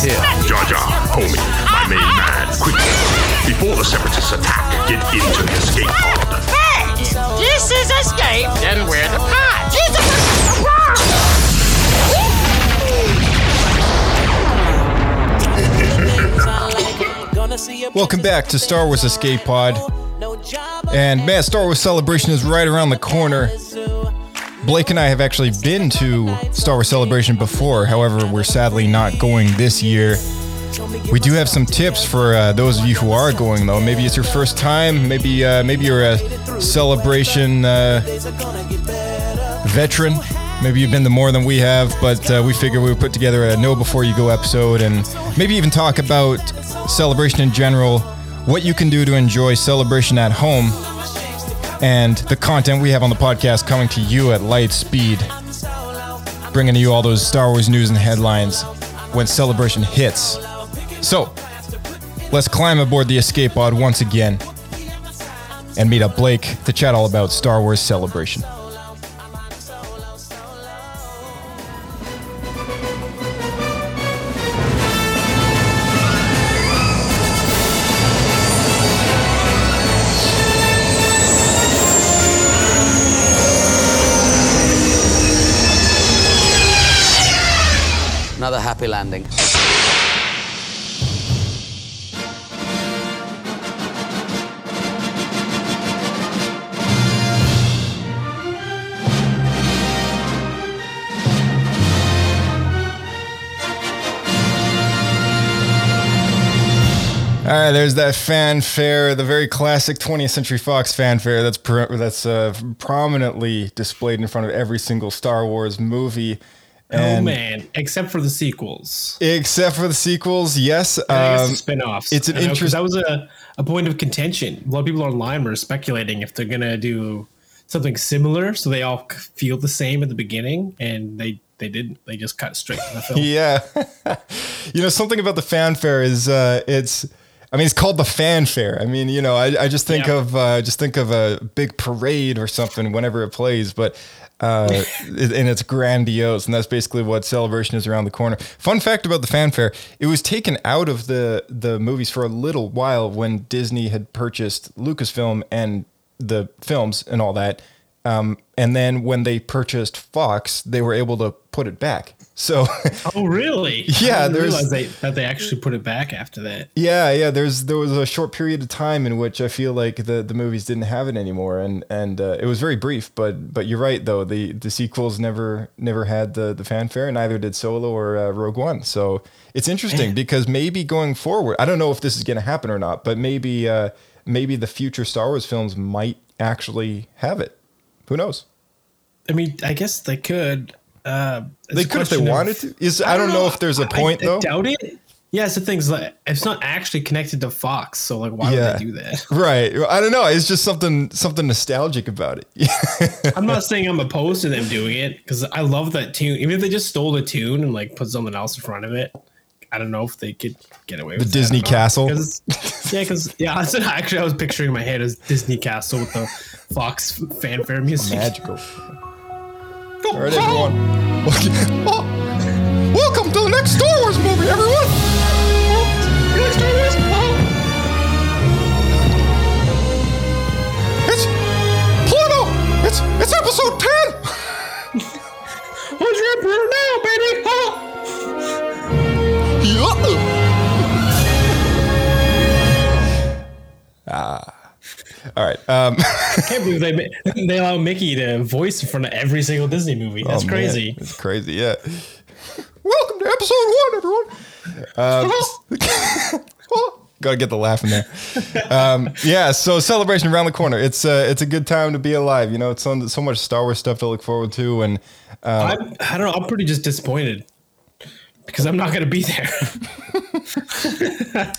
Here, here. Jar Jar, homie, my main man, quickly. Before the Separatists attack, get into the escape pod. Hey! This is escape, then we're the ah, pod. Jesus! Welcome back to Star Wars Escape Pod. And man, Star Wars Celebration is right around the corner. Blake and I have actually been to Star Wars Celebration before. However, we're sadly not going this year. We do have some tips for uh, those of you who are going, though. Maybe it's your first time. Maybe uh, maybe you're a celebration uh, veteran. Maybe you've been to more than we have, but uh, we figured we would put together a know before you go episode and maybe even talk about celebration in general, what you can do to enjoy celebration at home, and the content we have on the podcast coming to you at light speed, bringing you all those Star Wars news and headlines when celebration hits. So, let's climb aboard the escape pod once again and meet up Blake to chat all about Star Wars celebration. There's that fanfare, the very classic 20th Century Fox fanfare that's that's uh, prominently displayed in front of every single Star Wars movie. oh man, except for the sequels. Except for the sequels, yes. And Um, the spin-offs. it's an I know, 'cause interest- That was a, a point of contention. A lot of people online were speculating if they're gonna do something similar, so they all feel the same at the beginning, and they they didn't. They just cut straight to the film. yeah. you know, something about the fanfare is uh, it's. I mean, it's called the fanfare. I mean, you know, I, I just think Yeah. of uh, just think of a big parade or something whenever it plays, but uh, and it's grandiose, and that's basically what celebration is around the corner. Fun fact about the fanfare: it was taken out of the the movies for a little while when Disney had purchased Lucasfilm and the films and all that. Um, and then when they purchased Fox, they were able to put it back. So Oh really? Yeah, there's- they, that they actually put it back after that. Yeah, yeah. There's there was a short period of time in which I feel like the, the movies didn't have it anymore, and and uh, it was very brief. But but you're right though the the sequels never never had the the fanfare, and neither did Solo or uh, Rogue One. So it's interesting because maybe going forward, I don't know if this is going to happen or not, but maybe uh, maybe the future Star Wars films might actually have it. Who knows? I mean, I guess they could. Uh, They could if they question of- wanted to. Is I don't know if there's a I- point I, though. doubt it. Yeah, it's the things like it's not actually connected to Fox, so like, why Yeah. would they do that? Right. I don't know. It's just something something nostalgic about it. I'm not saying I'm opposed to them doing it because I love that tune. Even if they just stole the tune and like put something else in front of it, I don't know if they could get away with that Disney. Castle? 'Cause- yeah, because yeah, what actually I was picturing in my head as Disney Castle with the Fox fanfare music. Magical. All right, everyone. Oh, welcome to the next Star Wars movie, everyone. Like Star Wars? It's Pluto. It's it's episode ten. Who's your now, baby? Ah. Um, I can't believe they they allow Mickey to voice in front of every single Disney movie. That's oh, man, crazy. It's crazy. Yeah. Welcome to episode one, everyone. Um, Got to get the laugh in there. Um, yeah, so celebration around the corner. It's uh, it's a good time to be alive. You know, it's so, so much Star Wars stuff to look forward to, and um, I'm, I don't know. I'm pretty just disappointed because I'm not going to be there.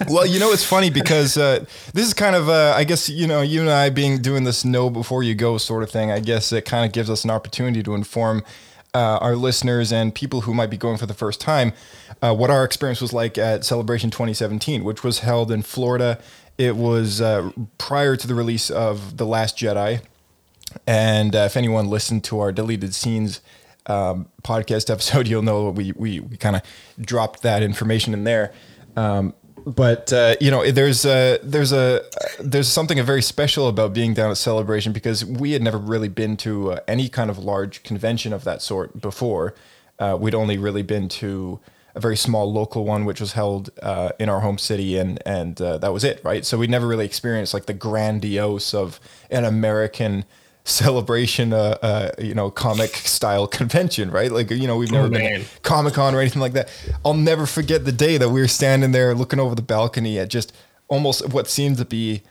well, you know, it's funny because uh, this is kind of, uh, I guess, you know, you and I being doing this know before you go sort of thing. I guess it kind of gives us an opportunity to inform uh, our listeners and people who might be going for the first time uh, what our experience was like at Celebration 2017, which was held in Florida. It was uh, prior to the release of The Last Jedi. And uh, if anyone listened to our deleted scenes um, podcast episode, you'll know we we, we kind of dropped that information in there. Um, but uh, you know, there's a there's a there's something very special about being down at Celebration because we had never really been to uh, any kind of large convention of that sort before. Uh, we'd only really been to a very small local one, which was held uh, in our home city, and and uh, that was it, right? So we'd never really experienced like the grandiose of an American celebration, uh, uh, you know, comic style convention, right? Like, you know, we've never Oh, been Comic Con or anything like that. I'll never forget the day that we were standing there looking over the balcony at just almost what seemed to be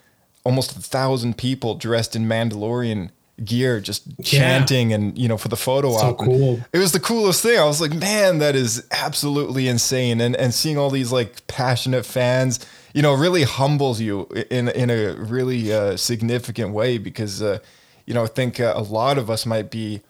almost a thousand people dressed in Mandalorian gear, just chanting and, you know, for the photo So op. cool. It was the coolest thing. I was like, man, that is absolutely insane. And and seeing all these like passionate fans, you know, really humbles you in in a really uh, significant way because uh, you know I think uh, a lot of us might be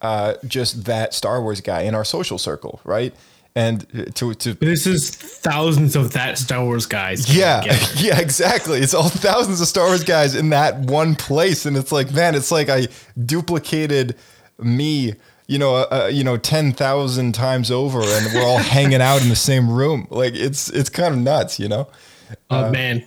uh, just that Star Wars guy in our social circle, right? And uh, to to This is thousands of that Star Wars guys. yeah, yeah, exactly. It's all thousands of Star Wars guys in that one place, and it's like, man, it's like I duplicated me, you know, uh, uh, you know, ten thousand times over, and we're all hanging out in the same room. Like it's it's kind of nuts, you know. Oh man.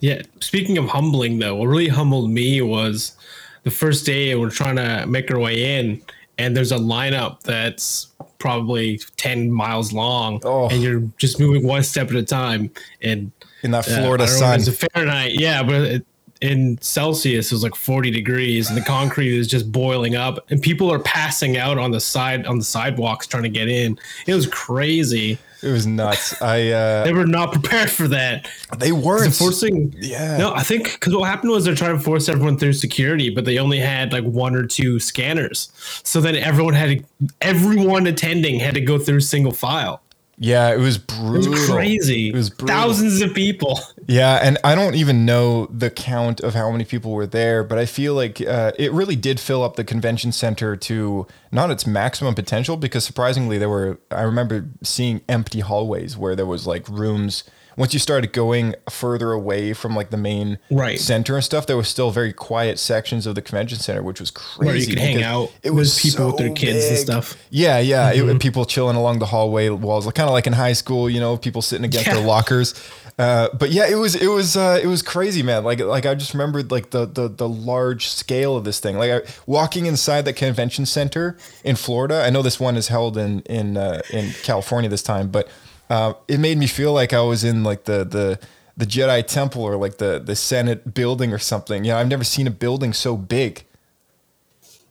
Yeah. Speaking of humbling though, what really humbled me was the first day we're trying to make our way in and there's a lineup that's probably 10 miles long Oh. and you're just moving one step at a time and In that uh, Florida I sun. it's a Fahrenheit, yeah, but it, in Celsius it was like 40 degrees and the concrete is just boiling up and people are passing out on the side on the sidewalks trying to get in. It was crazy. It was nuts. I uh, They were not prepared for that. they weren't. Forcing. Yeah. No, I think because what happened was they're trying to force everyone through security, but they only had like one or two scanners. So then everyone had to, everyone attending had to go through single file. Yeah, it was It brutal. was crazy. It was brutal. thousands of people. Yeah, and I don't even know the count of how many people were there, but I feel like uh, it really did fill up the convention center to not its maximum potential because surprisingly there were I remember seeing empty hallways where there was like rooms once you started going further away from like the main Right. center and stuff there was still very quiet sections of the convention center which was crazy Where you could hang out it with was people with their kids and stuff. Yeah, yeah. Mm-hmm. It, people chilling along the hallway walls, kind of like in high school, you know, people sitting against Yeah. their lockers. Uh, but yeah, it was it was uh, it was crazy, man. Like like I just remembered like the the the large scale of this thing. Like I, walking inside the convention center in Florida. I know this one is held in in uh, in California this time, but uh, it made me feel like I was in like the the the Jedi Temple or like the the Senate building or something. You know, I've never seen a building so big.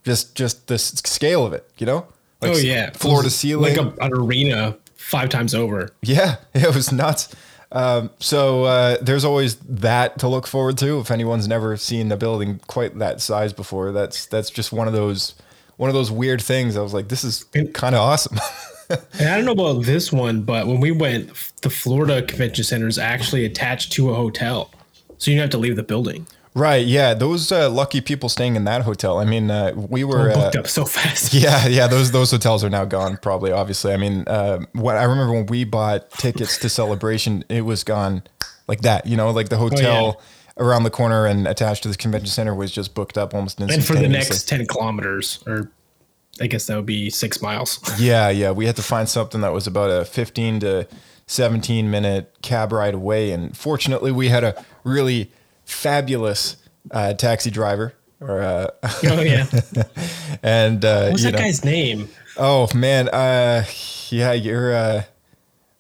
Just just the scale of it, you know. Like oh yeah, floor to ceiling. like a, an arena five times over. Yeah, it was nuts. Um, so uh, there's always that to look forward to. If anyone's never seen a building quite that size before, that's that's just one of those one of those weird things. I was like, this is kind of awesome. And I don't know about this one, but when we went, the Florida Convention Center is actually attached to a hotel, so you don't have to leave the building. right? Yeah, those uh, lucky people staying in that hotel. I mean, uh, we were We're uh, booked up so fast. Yeah, yeah, those those hotels are now gone. Probably, obviously. I mean, uh, what I remember when we bought tickets to Celebration, it was gone like that. You know, like the hotel around the corner and attached to the convention center was just booked up almost and for the next 10 kilometers or i guess that would be six miles Yeah, yeah, we had to find something that was about a 15 to 17 minute cab ride away, and fortunately, we had a really fabulous uh, taxi driver. Or uh, oh yeah and uh, what's that know, guy's name Oh man, uh, yeah, you're. Uh,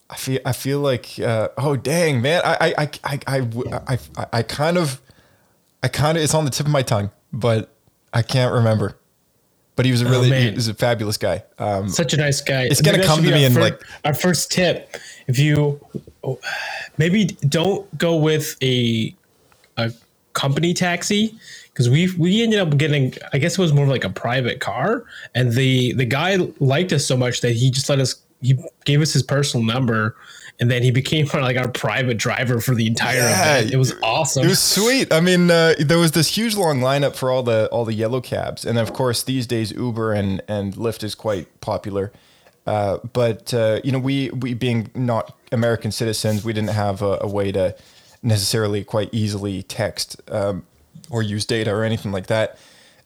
I feel. I feel like. Uh, oh dang, man. I. I. I. I. I. I, I kind of. I kind of. It's on the tip of my tongue, but I can't remember. But he was a really. man. he was a fabulous guy. Um, such a nice guy It's gonna come to me in, fir- like- our first tip if you oh, maybe don't go with a a company taxi because we we ended up getting i guess it was more like a private car and the the guy liked us so much that he just let us he gave us his personal number and then he became like our private driver for the entire Yeah, event it was awesome It was sweet. I mean, uh, there was this huge long lineup for all the all the yellow cabs, and of course, these days Uber and and Lyft is quite popular. Uh, but uh, you know, we we being not American citizens, we didn't have a, a way to necessarily quite easily text um, or use data or anything like that.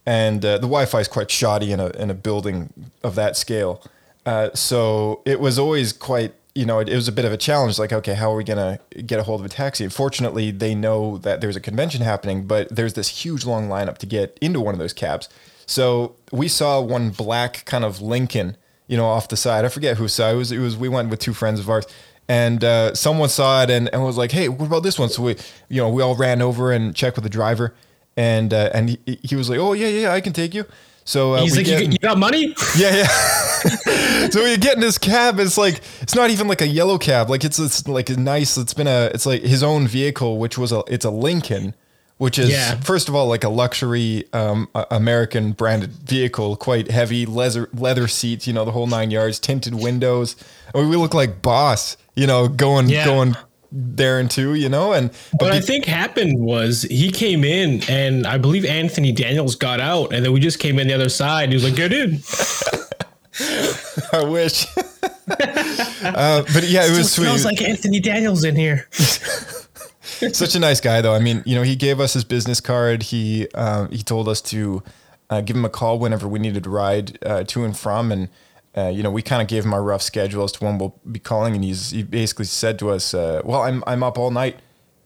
and uh, the Wi-Fi is quite shoddy in a in a building of that scale. Uh, so it was always quite you know it, it was a bit of a challenge. Like, okay, how are we gonna get a hold of a taxi? Fortunately, they know that there's a convention happening, but there's this huge long lineup to get into one of those cabs. So we saw one black kind of Lincoln, you know, off the side. I forget who saw it. Was it was we went with two friends of ours, and uh, someone saw it and, and was like, "Hey, what about this one?" So we, you know, we all ran over and checked with the driver, and uh, and he, he was like, "Oh yeah, yeah, I can take you." So uh, He's like, get you, you got money? yeah, yeah. so we get in this cab. It's like it's not even like a yellow cab. Like it's, it's like a nice. It's been a. It's like his own vehicle, which was a. It's a Lincoln, which is Yeah. first of all like a luxury um, American branded vehicle, quite heavy leather leather seats. You know the whole nine yards, tinted windows. I mean, we look like boss. You know, going Yeah. going there and two. You know, and but What I think happened was he came in, and I believe Anthony Daniels got out, and then we just came in the other side. He was like, "Get in." I wish. uh, but yeah, it Still was sweet. It smells like Anthony Daniels in here. Such a nice guy, though. I mean, you know, he gave us his business card. He um, he told us to uh, give him a call whenever we needed to ride uh, to and from, and uh, you know, we kind of gave him our rough schedule as to when we'll be calling. And he's he basically said to us, uh, "Well, I'm I'm up all night.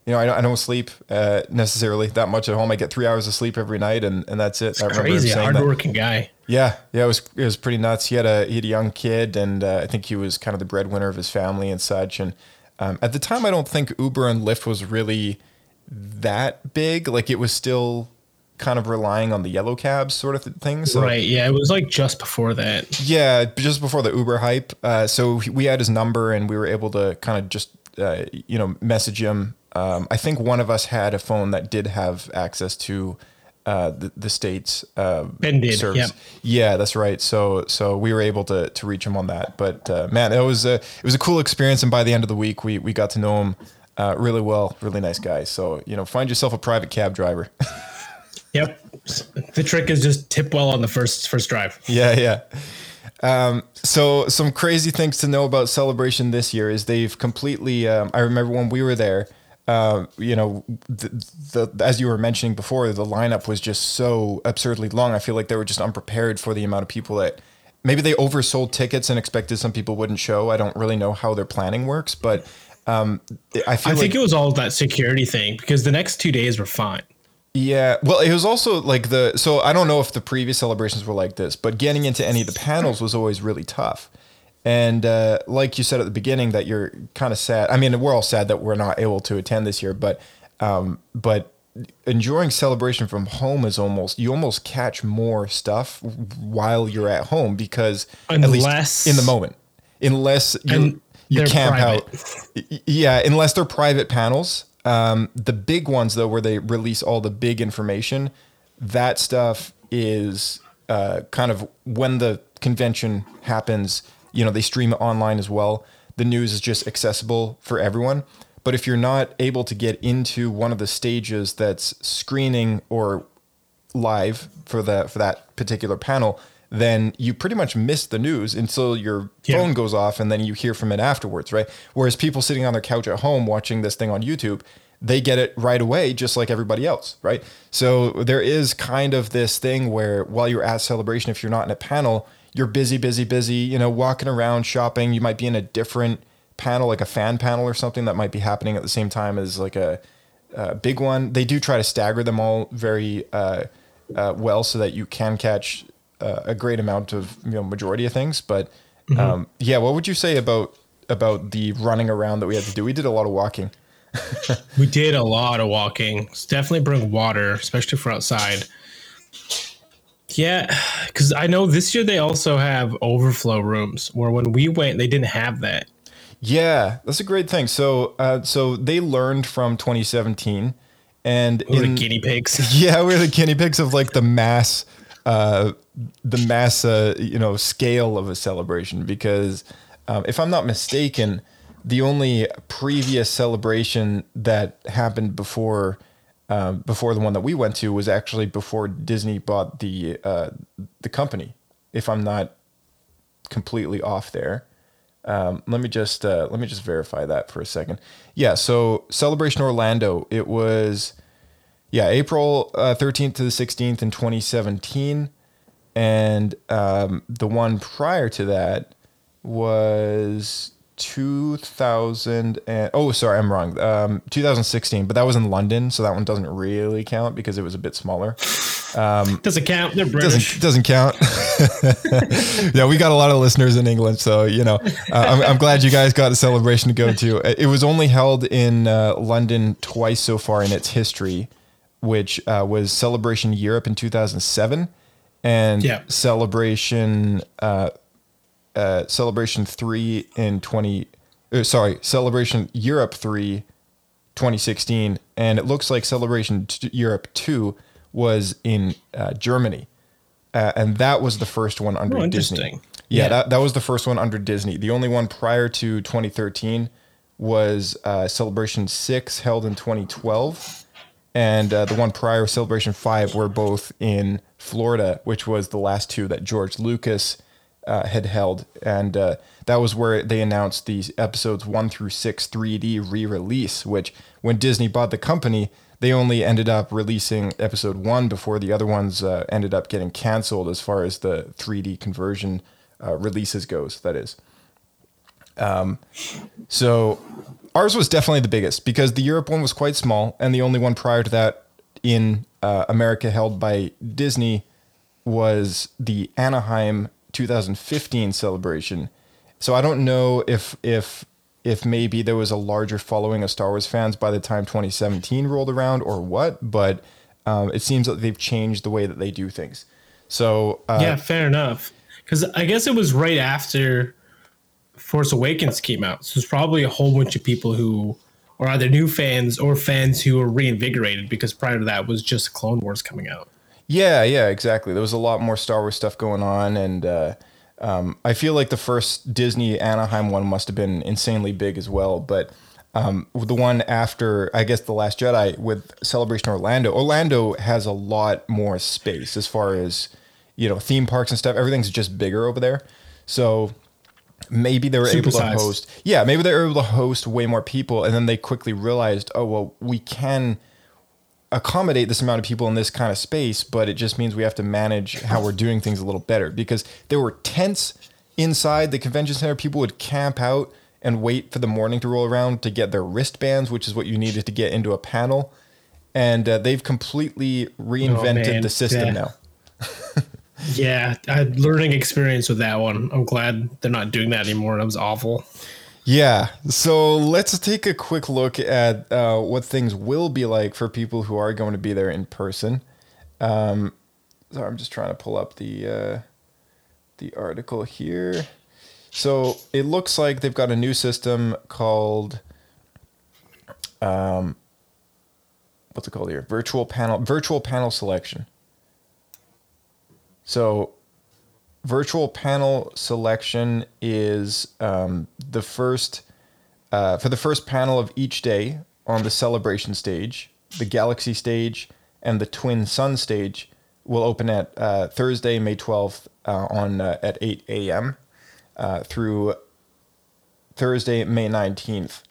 You know, I don't, I don't sleep uh, necessarily that much at home. I get three hours of sleep every night, and, and that's it." I him Crazy, saying that. hardworking guy. Yeah, yeah, it was it was pretty nuts. He had a he had a young kid, and uh, I think he was kind of the breadwinner of his family and such. And um, at the time, I don't think Uber and Lyft was really that big. Like it was still kind of relying on the yellow cabs sort of th- thing. So Right. Yeah. It was like just before that. yeah, just before the Uber hype. Uh, so we had his number, and we were able to kind of just uh, you know message him. Um, I think one of us had a phone that did have access to uh, the the state's uh, Ben did, service. yep. Yeah, that's right. So so we were able to to reach him on that. But uh, man, it was a it was a cool experience, and by the end of the week, we we got to know him. Uh, really well, really nice guy. So you know, find yourself a private cab driver. Yep. The trick is just tip well on the first first drive. Yeah, yeah. Um, so some crazy things to know about celebration this year is they've completely. Um, I remember when we were there. Uh, you know, the, the as you were mentioning before, the lineup was just so absurdly long. I feel like they were just unprepared for the amount of people that maybe they oversold tickets and expected some people wouldn't show. I don't really know how their planning works, but um, I feel I like think it was all that security thing because the next two days were fine. Yeah, well, it was also like the so I don't know if the previous celebrations were like this, but getting into any of the panels was always really tough. And uh, like you said at the beginning, that you're kind of sad. I mean, we're all sad that we're not able to attend this year, but um, but enjoying celebration from home is almost you almost catch more stuff while you're at home because at least in the moment, unless you you camp private. out. Yeah, unless they're private panels. Um, the big ones though, where they release all the big information, that stuff is uh, kind of when the convention happens. You know, they stream it online as well. The news is just accessible for everyone. But if you're not able to get into one of the stages that's screening or live for the for that particular panel, then you pretty much miss the news until your Yeah. phone goes off and then you hear from it afterwards, right? Whereas people sitting on their couch at home watching this thing on YouTube, they get it right away just like everybody else, right? So there is kind of this thing where while you're at celebration if you're not in a panel, you're busy busy busy, you know, walking around shopping, you might be in a different panel like a fan panel or something that might be happening at the same time as like a uh, big one. They do try to stagger them all very uh, uh, well so that you can catch uh, a great amount of you know majority of things. But um, yeah, what would you say about about the running around that we had to do? We did a lot of walking. We did a lot of walking. So definitely bring water, especially for outside. Yeah, because I know this year they also have overflow rooms where when we went, they didn't have that. Yeah, that's a great thing. So uh, so they learned from 2017, and We were in- the guinea pigs. Yeah, we're the guinea pigs of like the mass, uh, the mass, uh, you know, scale of a celebration. Because um, if I'm not mistaken, the only previous celebration that happened before, um, before the one that we went to was actually before Disney bought the uh, the company. If I'm not completely off there. Um, let me just uh, let me just verify that for a second. Yeah, so Celebration Orlando, it was Yeah, April uh, 13th to the 16th in 2017. And um, the one prior to that was 2000 and oh sorry i'm wrong um 2016 but that was in london so that one doesn't really count because it was a bit smaller Doesn't count. They're British. doesn't doesn't count yeah we got a lot of listeners in england so you know uh, I'm, I'm glad you guys got a celebration to go to it was only held in uh, london twice so far in its history which uh, was celebration europe in 2007 and Yeah. celebration uh, uh, celebration 3 in 20 uh, sorry celebration europe 3 2016 and it looks like celebration t- europe 2 was in uh, germany. Uh, and that was the first one under Oh, disney. yeah, Yeah. That, that was the first one under disney. The only one prior to 2013 was uh, celebration 6 held in 2012 and uh, the one prior celebration 5 were both in florida which was the last two that george lucas uh, had held, and uh, that was where they announced the episodes one through six 3D re-release. Which, when Disney bought the company, they only ended up releasing episode one before the other ones uh, ended up getting canceled as far as the 3D conversion uh, releases goes. That is. Um, so ours was definitely the biggest because the Europe one was quite small, and the only one prior to that in uh, America held by Disney was the Anaheim 2015 celebration. So I don't know if if if maybe there was a larger following of Star Wars fans by the time 2017 rolled around or what, but um, it seems that they've changed the way that they do things. So uh, yeah, fair enough. Because I guess it was right after Force Awakens came out. So it's probably a whole bunch of people who are either new fans or fans who were reinvigorated because prior to that was just Clone Wars coming out. Yeah, yeah, exactly. There was a lot more Star Wars stuff going on, and uh, um, I feel like the first Disney Anaheim one must have been insanely big as well. But um, the one after, I guess, the Last Jedi with Celebration Orlando, Orlando has a lot more space as far as you know theme parks and stuff. Everything's just bigger over there, so maybe they were able to host. Yeah, maybe they were able to host way more people, and then they quickly realized, oh well, we can accommodate this amount of people in this kind of space, but it just means we have to manage how we're doing things a little better because there were tents inside the convention center. People would camp out and wait for the morning to roll around to get their wristbands, which is what you needed to get into a panel. And uh, they've completely reinvented man. the system Yeah. now. Yeah, I had learning experience with that one. I'm glad they're not doing that anymore. That was awful. Yeah. So let's take a quick look at uh, what things will be like for people who are going to be there in person. Um, sorry, I'm just trying to pull up the uh, the article here. So it looks like they've got a new system called, um, what's it called here? Virtual panel, virtual panel selection. So virtual panel selection is um, the first uh, for the first panel of each day on the celebration stage the galaxy stage and the twin sun stage will open at uh, thursday may 12th uh, on uh, at 8 a.m uh, through thursday may 19th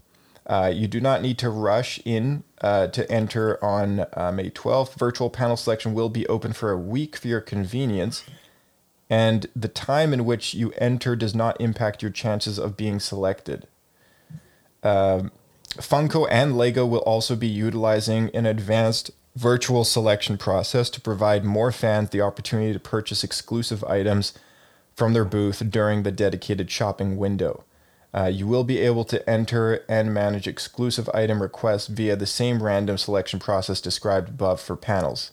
uh, you do not need to rush in uh, to enter on uh, May 12th. Virtual panel selection will be open for a week for your convenience and the time in which you enter does not impact your chances of being selected. Um, Funko and Lego will also be utilizing an advanced virtual selection process to provide more fans the opportunity to purchase exclusive items from their booth during the dedicated shopping window. Uh, you will be able to enter and manage exclusive item requests via the same random selection process described above for panels.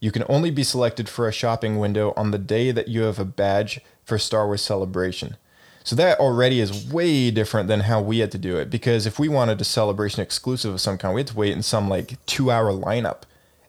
You can only be selected for a shopping window on the day that you have a badge for Star Wars Celebration. So that already is way different than how we had to do it because if we wanted a celebration exclusive of some kind, we had to wait in some like two hour lineup.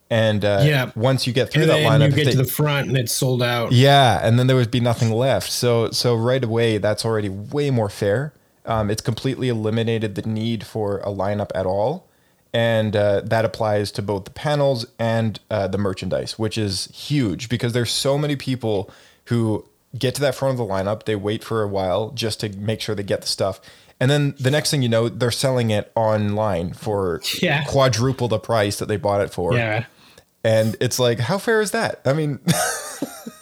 And uh, Yeah. once you get through And that lineup, you get they- to the front and it's sold out. yeah, and then there would be nothing left. So so right away, that's already way more fair. Um, it's completely eliminated the need for a lineup at all, and uh, that applies to both the panels and uh, the merchandise, which is huge because there's so many people who get to that front of the lineup. They wait for a while just to make sure they get the stuff. And then the next thing you know, they're selling it online for Yeah. quadruple the price that they bought it for. Yeah. and it's like, how fair is that? I mean,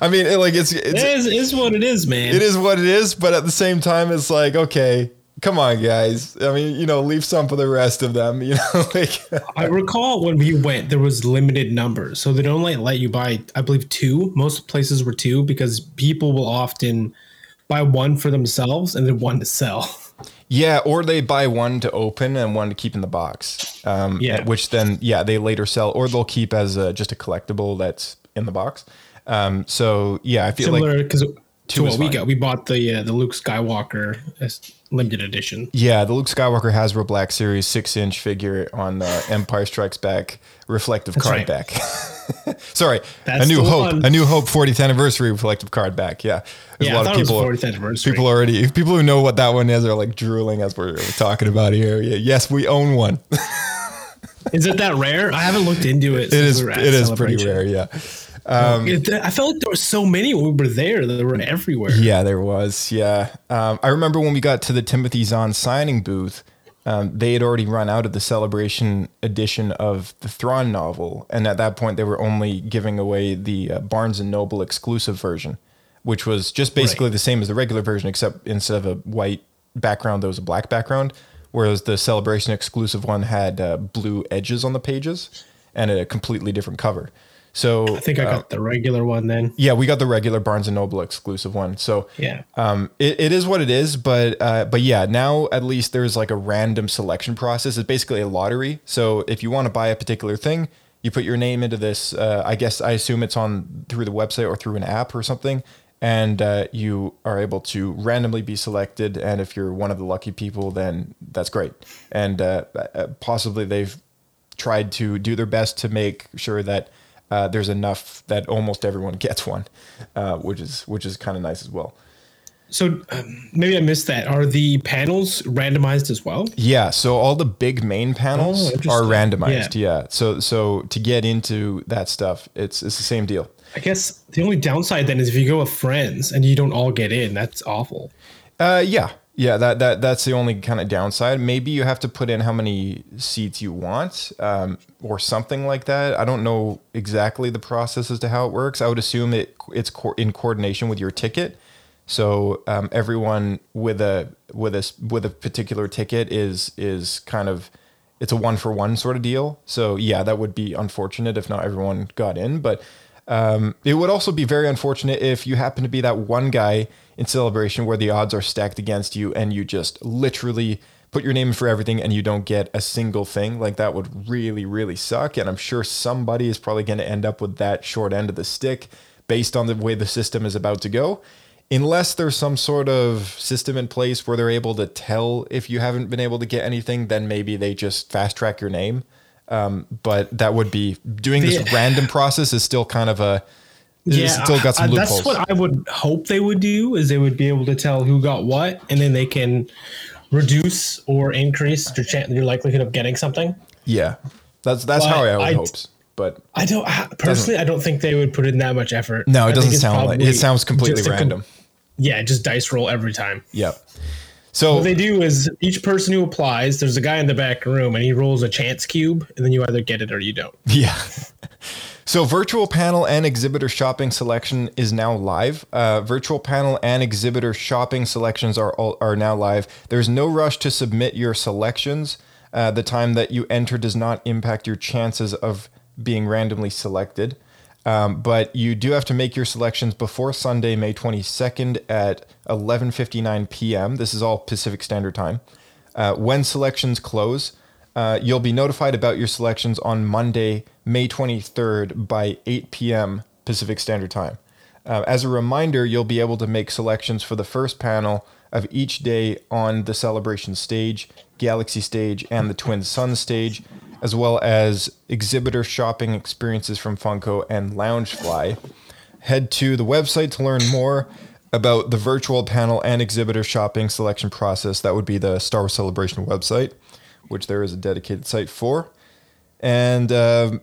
I mean, it, like it's it's It is, what it is, man. it is what it is, but at the same time, it's like, okay, come on, guys. I mean, you know, leave some for the rest of them. You know, like I recall when we went, there was limited numbers, so they don't like let you buy. I believe two. Most places were two because people will often buy one for themselves and then one to sell. yeah, or they buy one to open and one to keep in the box. Um, Yeah. which then yeah they later sell, or they'll keep as a, just a collectible that's in the box. Um, so yeah, I feel Similar because to what we got, we bought the uh, the Luke Skywalker as limited edition. Yeah, the Luke Skywalker Hasbro Black Series six inch figure on the Empire Strikes Back reflective card right. back. Sorry, That's a New Hope, one. a New Hope 40th anniversary reflective card back. Yeah, There's Yeah, I thought it was 40th anniversary. People already, people who know what that one is are like drooling as we're, talking about here. Yeah, yes, we own one. Is it that rare? I haven't looked into it. it is, it is pretty rare. Yeah. It- I felt like there were so many when we were there. They were everywhere. Yeah, there was. Yeah. Um, I remember when we got to the Timothy Zahn signing booth, um, they had already run out of the celebration edition of the Thrawn novel. And at that point, they were only giving away the uh, Barnes and Noble exclusive version, which was just basically Right. the same as the regular version, except instead of a white background, there was a black background. Whereas the celebration exclusive one had uh, blue edges on the pages and a completely different cover. So I think I uh, got the regular one then. yeah, we got the regular Barnes and Noble exclusive one. So Yeah. um, it, it is what it is. But uh, but yeah, now at least there's like a random selection process. It's basically a lottery. So if you want to buy a particular thing, you put your name into this. Uh, I guess I assume it's on through the website or through an app or something, and uh, you are able to randomly be selected. And if you're one of the lucky people, then that's great. And uh, uh, possibly they've tried to do their best to make sure that uh, there's enough that almost everyone gets one, uh, which is which is kind of nice as well. So um, maybe I missed that. Are the panels randomized as well? Yeah, so all the big main panels Oh, are randomized. Yeah. so so to get into that stuff, it's it's the same deal. I guess the only downside then is if you go with friends and you don't all get in, that's awful. Uh, yeah, yeah. That that that's the only kind of downside. Maybe you have to put in how many seats you want, um, or something like that. I don't know exactly the process as to how it works. I would assume it it's co- in coordination with your ticket. So um, everyone with a with a with a particular ticket is is kind of it's a one for one sort of deal. So yeah, that would be unfortunate if not everyone got in, but um, it would also be very unfortunate if you happen to be that one guy in celebration where the odds are stacked against you and you just literally put your name in for everything and you don't get a single thing. Like that would really, really suck. And I'm sure somebody is probably going to end up with that short end of the stick based on the way the system is about to go. Unless there's some sort of system in place where they're able to tell if you haven't been able to get anything, then maybe they just fast track your name. Um, but that would be doing this The- random process is still kind of a it's still got some I- loopholes. that's what I would hope they would do is they would be able to tell who got what, and then they can reduce or increase your chan your likelihood of getting something. yeah, that's that's But how I would I- hopes. But I don't I, personally. I don't think they would put in that much effort. no, it I doesn't sound like it sounds completely a com- random. yeah, just dice roll every time. Yep. So What they do is each person who applies, there's a guy in the back room, and he rolls a chance cube, and then you either get it or you don't. Yeah. So virtual panel and exhibitor shopping selection is now live. Uh, virtual panel and exhibitor shopping selections are are now live. There's no rush to submit your selections. Uh, the time that you enter does not impact your chances of being randomly selected. Um, but you do have to make your selections before Sunday, May 22nd at 11:59 p.m. This is all Pacific Standard Time. Uh, when selections close, uh, you'll be notified about your selections on Monday, May 23rd by 8 p.m. Pacific Standard Time. Uh, as a reminder, you'll be able to make selections for the first panel of each day on the celebration stage, Galaxy stage, and the Twin Sun stage, as well as exhibitor shopping experiences from Funko and Loungefly. Head to the website to learn more about the virtual panel and exhibitor shopping selection process. That would be the Star Wars Celebration website, which there is a dedicated site for. And um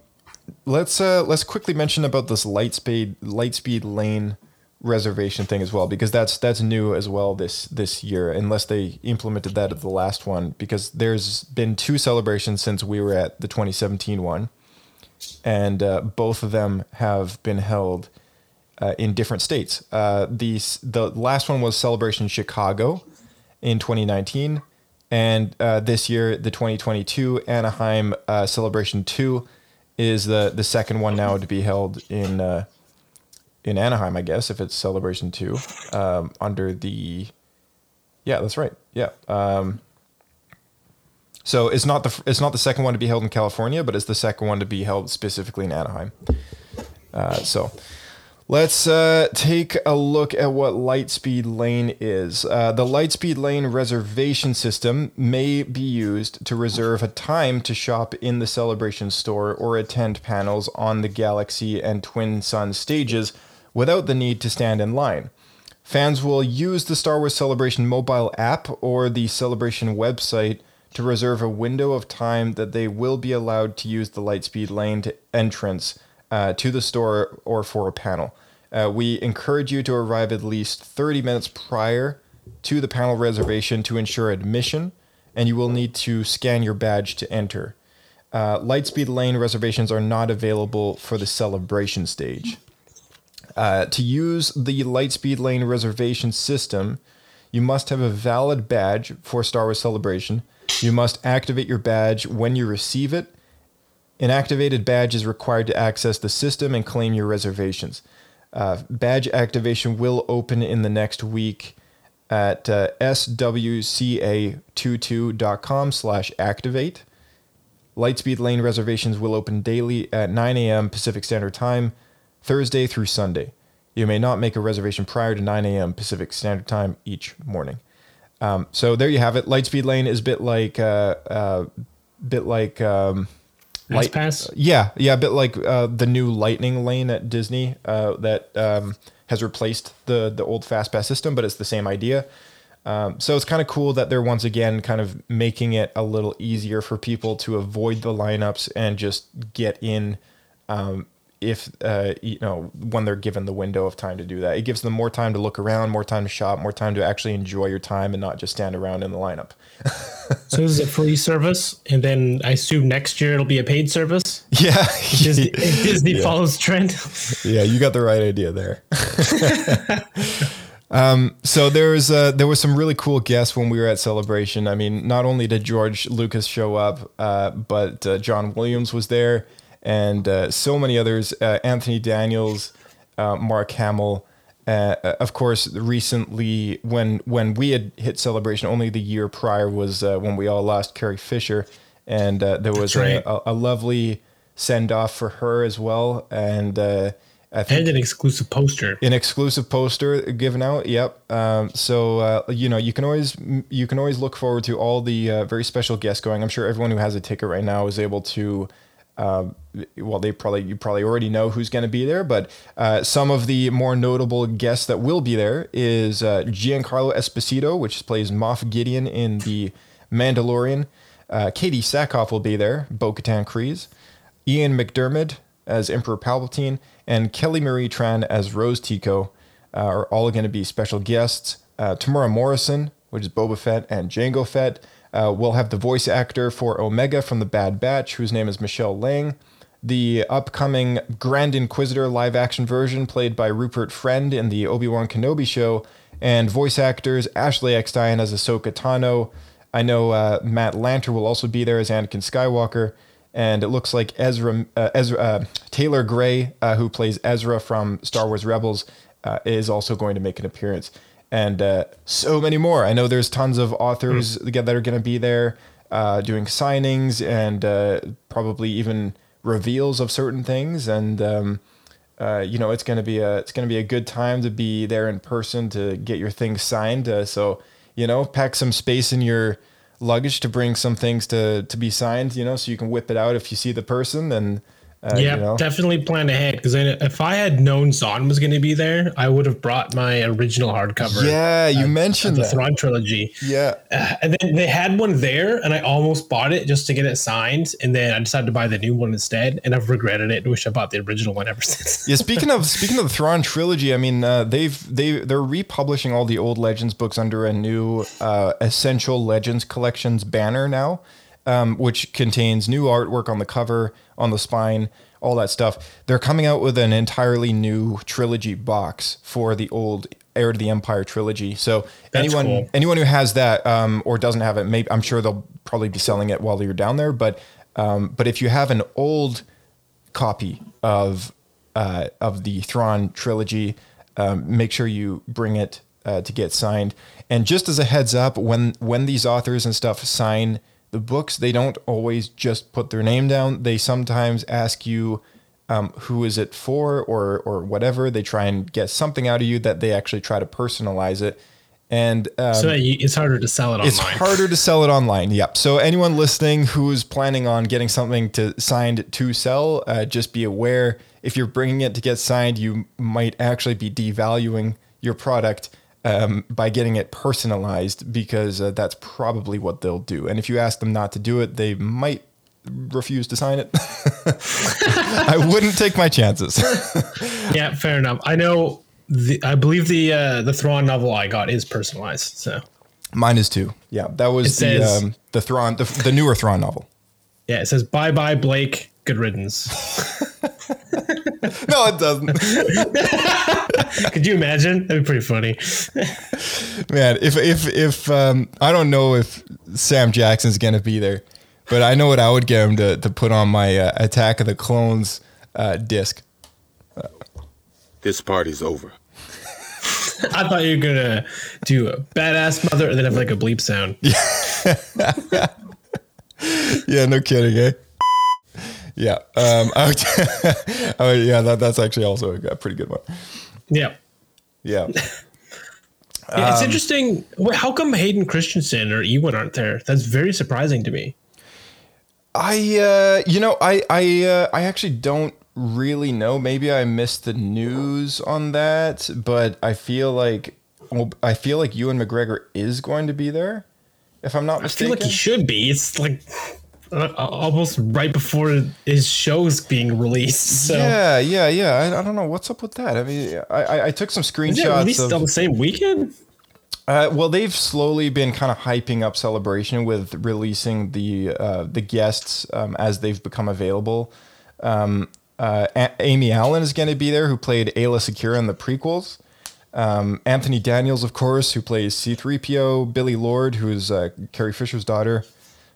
let's uh, let's quickly mention about this Lightspeed Lightspeed Lane reservation thing as well, because that's that's new as well this this year, unless they implemented that at the last one. Because there's been two celebrations since we were at the 2017 one. and uh, both of them have been held uh, in different states. Uh, the the last one was Celebration Chicago in 2019, and uh, this year the 2022 Anaheim uh, Celebration Two is the the second one now to be held in uh, in Anaheim, I guess, if it's Celebration Two um, under the yeah, that's right. Yeah. Um, so it's not the it's not the second one to be held in California, but it's the second one to be held specifically in Anaheim. Uh, so let's uh, take a look at what Lightspeed Lane is. Uh, the Lightspeed Lane reservation system may be used to reserve a time to shop in the Celebration store or attend panels on the Galaxy and Twin Sun stages without the need to stand in line. Fans will use the Star Wars Celebration mobile app or the Celebration website to reserve a window of time that they will be allowed to use the Lightspeed lane to entrance uh, to the store or for a panel. Uh, we encourage you to arrive at least 30 minutes prior to the panel reservation to ensure admission, and you will need to scan your badge to enter. Uh, Lightspeed lane reservations are not available for the celebration stage. Uh, to use the Lightspeed lane reservation system, you must have a valid badge for Star Wars Celebration you must activate your badge when you receive it. An activated badge is required to access the system and claim your reservations. Uh, badge activation will open in the next week at uh, swca22.com slash activate. Lightspeed lane reservations will open daily at 9 a.m. Pacific Standard Time, Thursday through Sunday. You may not make a reservation prior to 9 a.m. Pacific Standard Time each morning. Um, so there you have it. Lightspeed lane is a bit like uh, uh, bit like um, light pass. Yeah, yeah, a bit like uh, the new Lightning lane at Disney uh, that um, has replaced the the old fast pass system, but it's the same idea. Um, so it's kind of cool that they're once again kind of making it a little easier for people to avoid the lineups and just get in um, if uh, you know when they're given the window of time to do that. It gives them more time to look around, more time to shop, more time to actually enjoy your time and not just stand around in the lineup. so this is a free service, and then I assume next year it'll be a paid service. Yeah, Disney, Disney yeah. follows trend. yeah, you got the right idea there. Um, so there was uh, there was some really cool guests when we were at Celebration. I mean, not only did George Lucas show up, uh, but uh, John Williams was there and uh, so many others. Uh, Anthony Daniels, uh, Mark Hamill. Uh, uh, of course, recently when when we had hit celebration, only the year prior was uh, when we all lost Carrie Fisher, and there was right. a, a, lovely send off for her as well, and. I think and an exclusive poster. An exclusive poster given out. Yep. Um, so uh, you know you can always you can always look forward to all the uh, very special guests going. I'm sure everyone who has a ticket right now is able to uh, well, they probably you probably already know who's going to be there, but uh, some of the more notable guests that will be there is uh, Giancarlo Esposito, which plays Moff Gideon in the Mandalorian. Uh, Katee Sackhoff will be there, Bo-Katan Kryze. Ian McDiarmid as Emperor Palpatine, and Kelly Marie Tran as Rose Tico uh, are all going to be special guests. Temuera Morrison, which is Boba Fett and Jango Fett. Uh, we'll have the voice actor for Omega from The Bad Batch, whose name is Michelle Ang. The upcoming Grand Inquisitor live action version, played by Rupert Friend in the Obi Wan Kenobi show, and voice actors Ashley Eckstein as Ahsoka Tano. I know uh, Matt Lanter will also be there as Anakin Skywalker, and it looks like Ezra, uh, Ezra uh, Taylor Gray, uh, who plays Ezra from Star Wars Rebels, uh, is also going to make an appearance and uh, so many more. I know there's tons of authors mm. that are going to be there uh, doing signings and uh, probably even reveals of certain things. And um, uh, you know, it's going to be a it's going to be a good time to be there in person to get your things signed. Uh, so you know, pack some space in your luggage to bring some things to to be signed. You know, so you can whip it out if you see the person and uh, yeah, you know? definitely plan ahead because if I had known Zahn was going to be there, I would have brought my original hardcover. Yeah, you uh, mentioned the that. Thrawn trilogy. Yeah, uh, and then they had one there, and I almost bought it just to get it signed, and then I decided to buy the new one instead, and I've regretted it. Wish I bought the original one ever since. yeah, speaking of speaking of the Thrawn trilogy, I mean, uh, they've they they're republishing all the old Legends books under a new uh, Essential Legends Collections banner now um, which contains new artwork on the cover, on the spine, all that stuff. They're coming out with an entirely new trilogy box for the old Heir to the Empire trilogy. So That's anyone cool. anyone who has that um, or doesn't have it, maybe I'm sure they'll probably be selling it while you're down there. But um, but if you have an old copy of uh, of the Thrawn trilogy, um, make sure you bring it uh, to get signed. And just as a heads up, when when these authors and stuff sign the books, they don't always just put their name down. They sometimes ask you um, who is it for or or whatever. They try and get something out of you that they actually try to personalize it. And um, so it's harder to sell it online. it's harder to sell it online. Yep. So anyone listening who's planning on getting something to signed to sell, uh, just be aware if you're bringing it to get signed, you might actually be devaluing your product um, by getting it personalized because uh, that's probably what they'll do. And if you ask them not to do it, they might refuse to sign it. I wouldn't take my chances. Yeah, fair enough. I know. The, I believe the uh, the Thrawn novel I got is personalized. So Mine is too. Yeah, that was It the says- um, the Thrawn, the, the newer Thrawn novel. yeah, it says bye bye Blake. Good riddance. No, it doesn't. Could you imagine? That'd be pretty funny. Man, if if if um, I don't know if Sam Jackson's gonna be there, but I know what I would get him to to put on my uh, Attack of the Clones uh, disc. This party's over. I thought you were gonna do a badass mother and then have like a bleep sound. Yeah, no kidding, eh? Yeah, um, I would, I would- yeah, that, that's actually also a pretty good one. Yeah. Yeah, Yeah, Um, it's interesting. How come Hayden Christensen or Ewan aren't there? That's very surprising to me. I uh, you know I I uh, I actually don't really know. Maybe I missed the news on that, but I feel like well, I feel like Ewan McGregor is going to be there, if I'm not mistaken, I feel like he should be. It's like uh, almost right before his show's being released. So Yeah, yeah, yeah. I, I don't know what's up with that. I mean, I I, I took some is it screenshots released of. on the same weekend? Uh, well, they've slowly been kind of hyping up celebration with releasing the uh, the guests um, as they've become available. Um, uh, A- Amy Allen is going to be there, who played Aayla Secura in the prequels. Um, Anthony Daniels, of course, who plays C-3PO. Billie Lourd, who's uh, Carrie Fisher's daughter.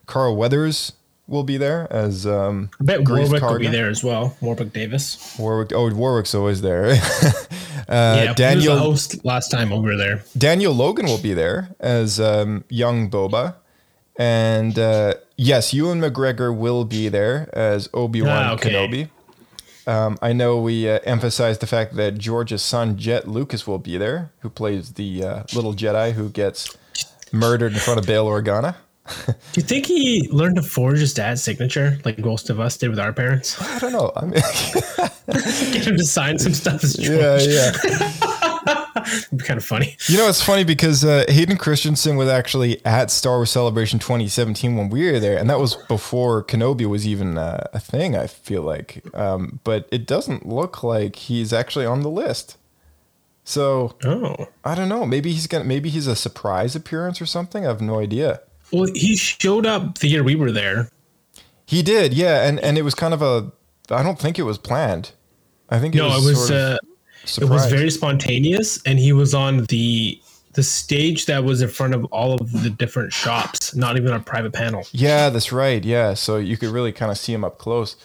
Carl Weathers will be there as um, I bet Greef Warwick will be there as well. Warwick Davis. Warwick. Oh, Warwick's always there. yeah, Uh, Daniel was the host last time over there. Daniel Logan will be there as um, young Boba, and uh, yes, Ewan McGregor will be there as Obi Wan Ah, okay. Kenobi. Um, I know we uh, emphasized the fact that George's son Jet Lucas will be there, who plays the uh, little Jedi who gets murdered in front of Bail Organa. Do you think he learned to forge his dad's signature like most of us did with our parents? I don't know. I mean, Get him to sign some stuff as George. yeah, yeah. It'd be kind of funny. You know, it's funny because uh, Hayden Christensen was actually at Star Wars Celebration 2017 when we were there, and that was before Kenobi was even uh, a thing. I feel like, um, but it doesn't look like he's actually on the list. So Oh. I don't know. Maybe he's gonna. Maybe he's a surprise appearance or something. I have no idea. Well, he showed up the year we were there. He did, yeah, and and it was kind of a. I don't think it was planned. I think it No, was it was sort of uh, it was very spontaneous, and he was on the the stage that was in front of all of the different shops, not even a private panel. Yeah, that's right. Yeah, so you could really kind of see him up close.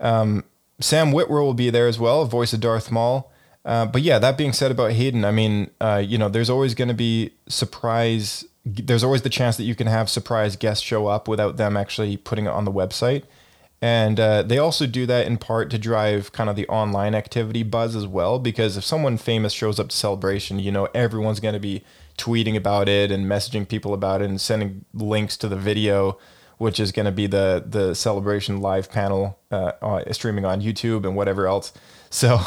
Um, Sam Witwer will be there as well, voice of Darth Maul. Uh, but yeah, that being said about Hayden, I mean, uh, you know, there's always going to be surprise. There's always the chance that you can have surprise guests show up without them actually putting it on the website. And uh, they also do that in part to drive kind of the online activity buzz as well. Because if someone famous shows up to celebration, you know, everyone's going to be tweeting about it and messaging people about it and sending links to the video, which is going to be the the celebration live panel uh, uh, streaming on YouTube and whatever else. So,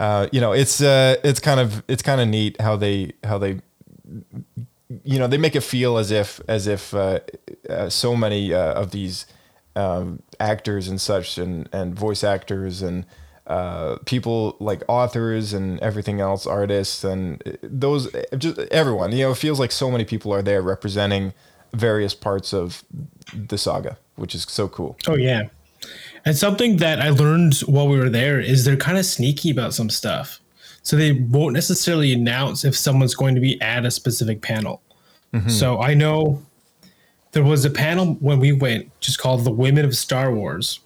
uh, you know, it's uh, it's kind of it's kind of neat how they how they you know they make it feel as if as if uh, uh, so many uh, of these um, actors and such and and voice actors and uh, people like authors and everything else artists and those just everyone you know it feels like so many people are there representing various parts of the saga which is so cool Oh yeah, And something that I learned while we were there is they're kind of sneaky about some stuff. So they won't necessarily announce if someone's going to be at a specific panel. So I know there was a panel when we went just called The Women of Star Wars.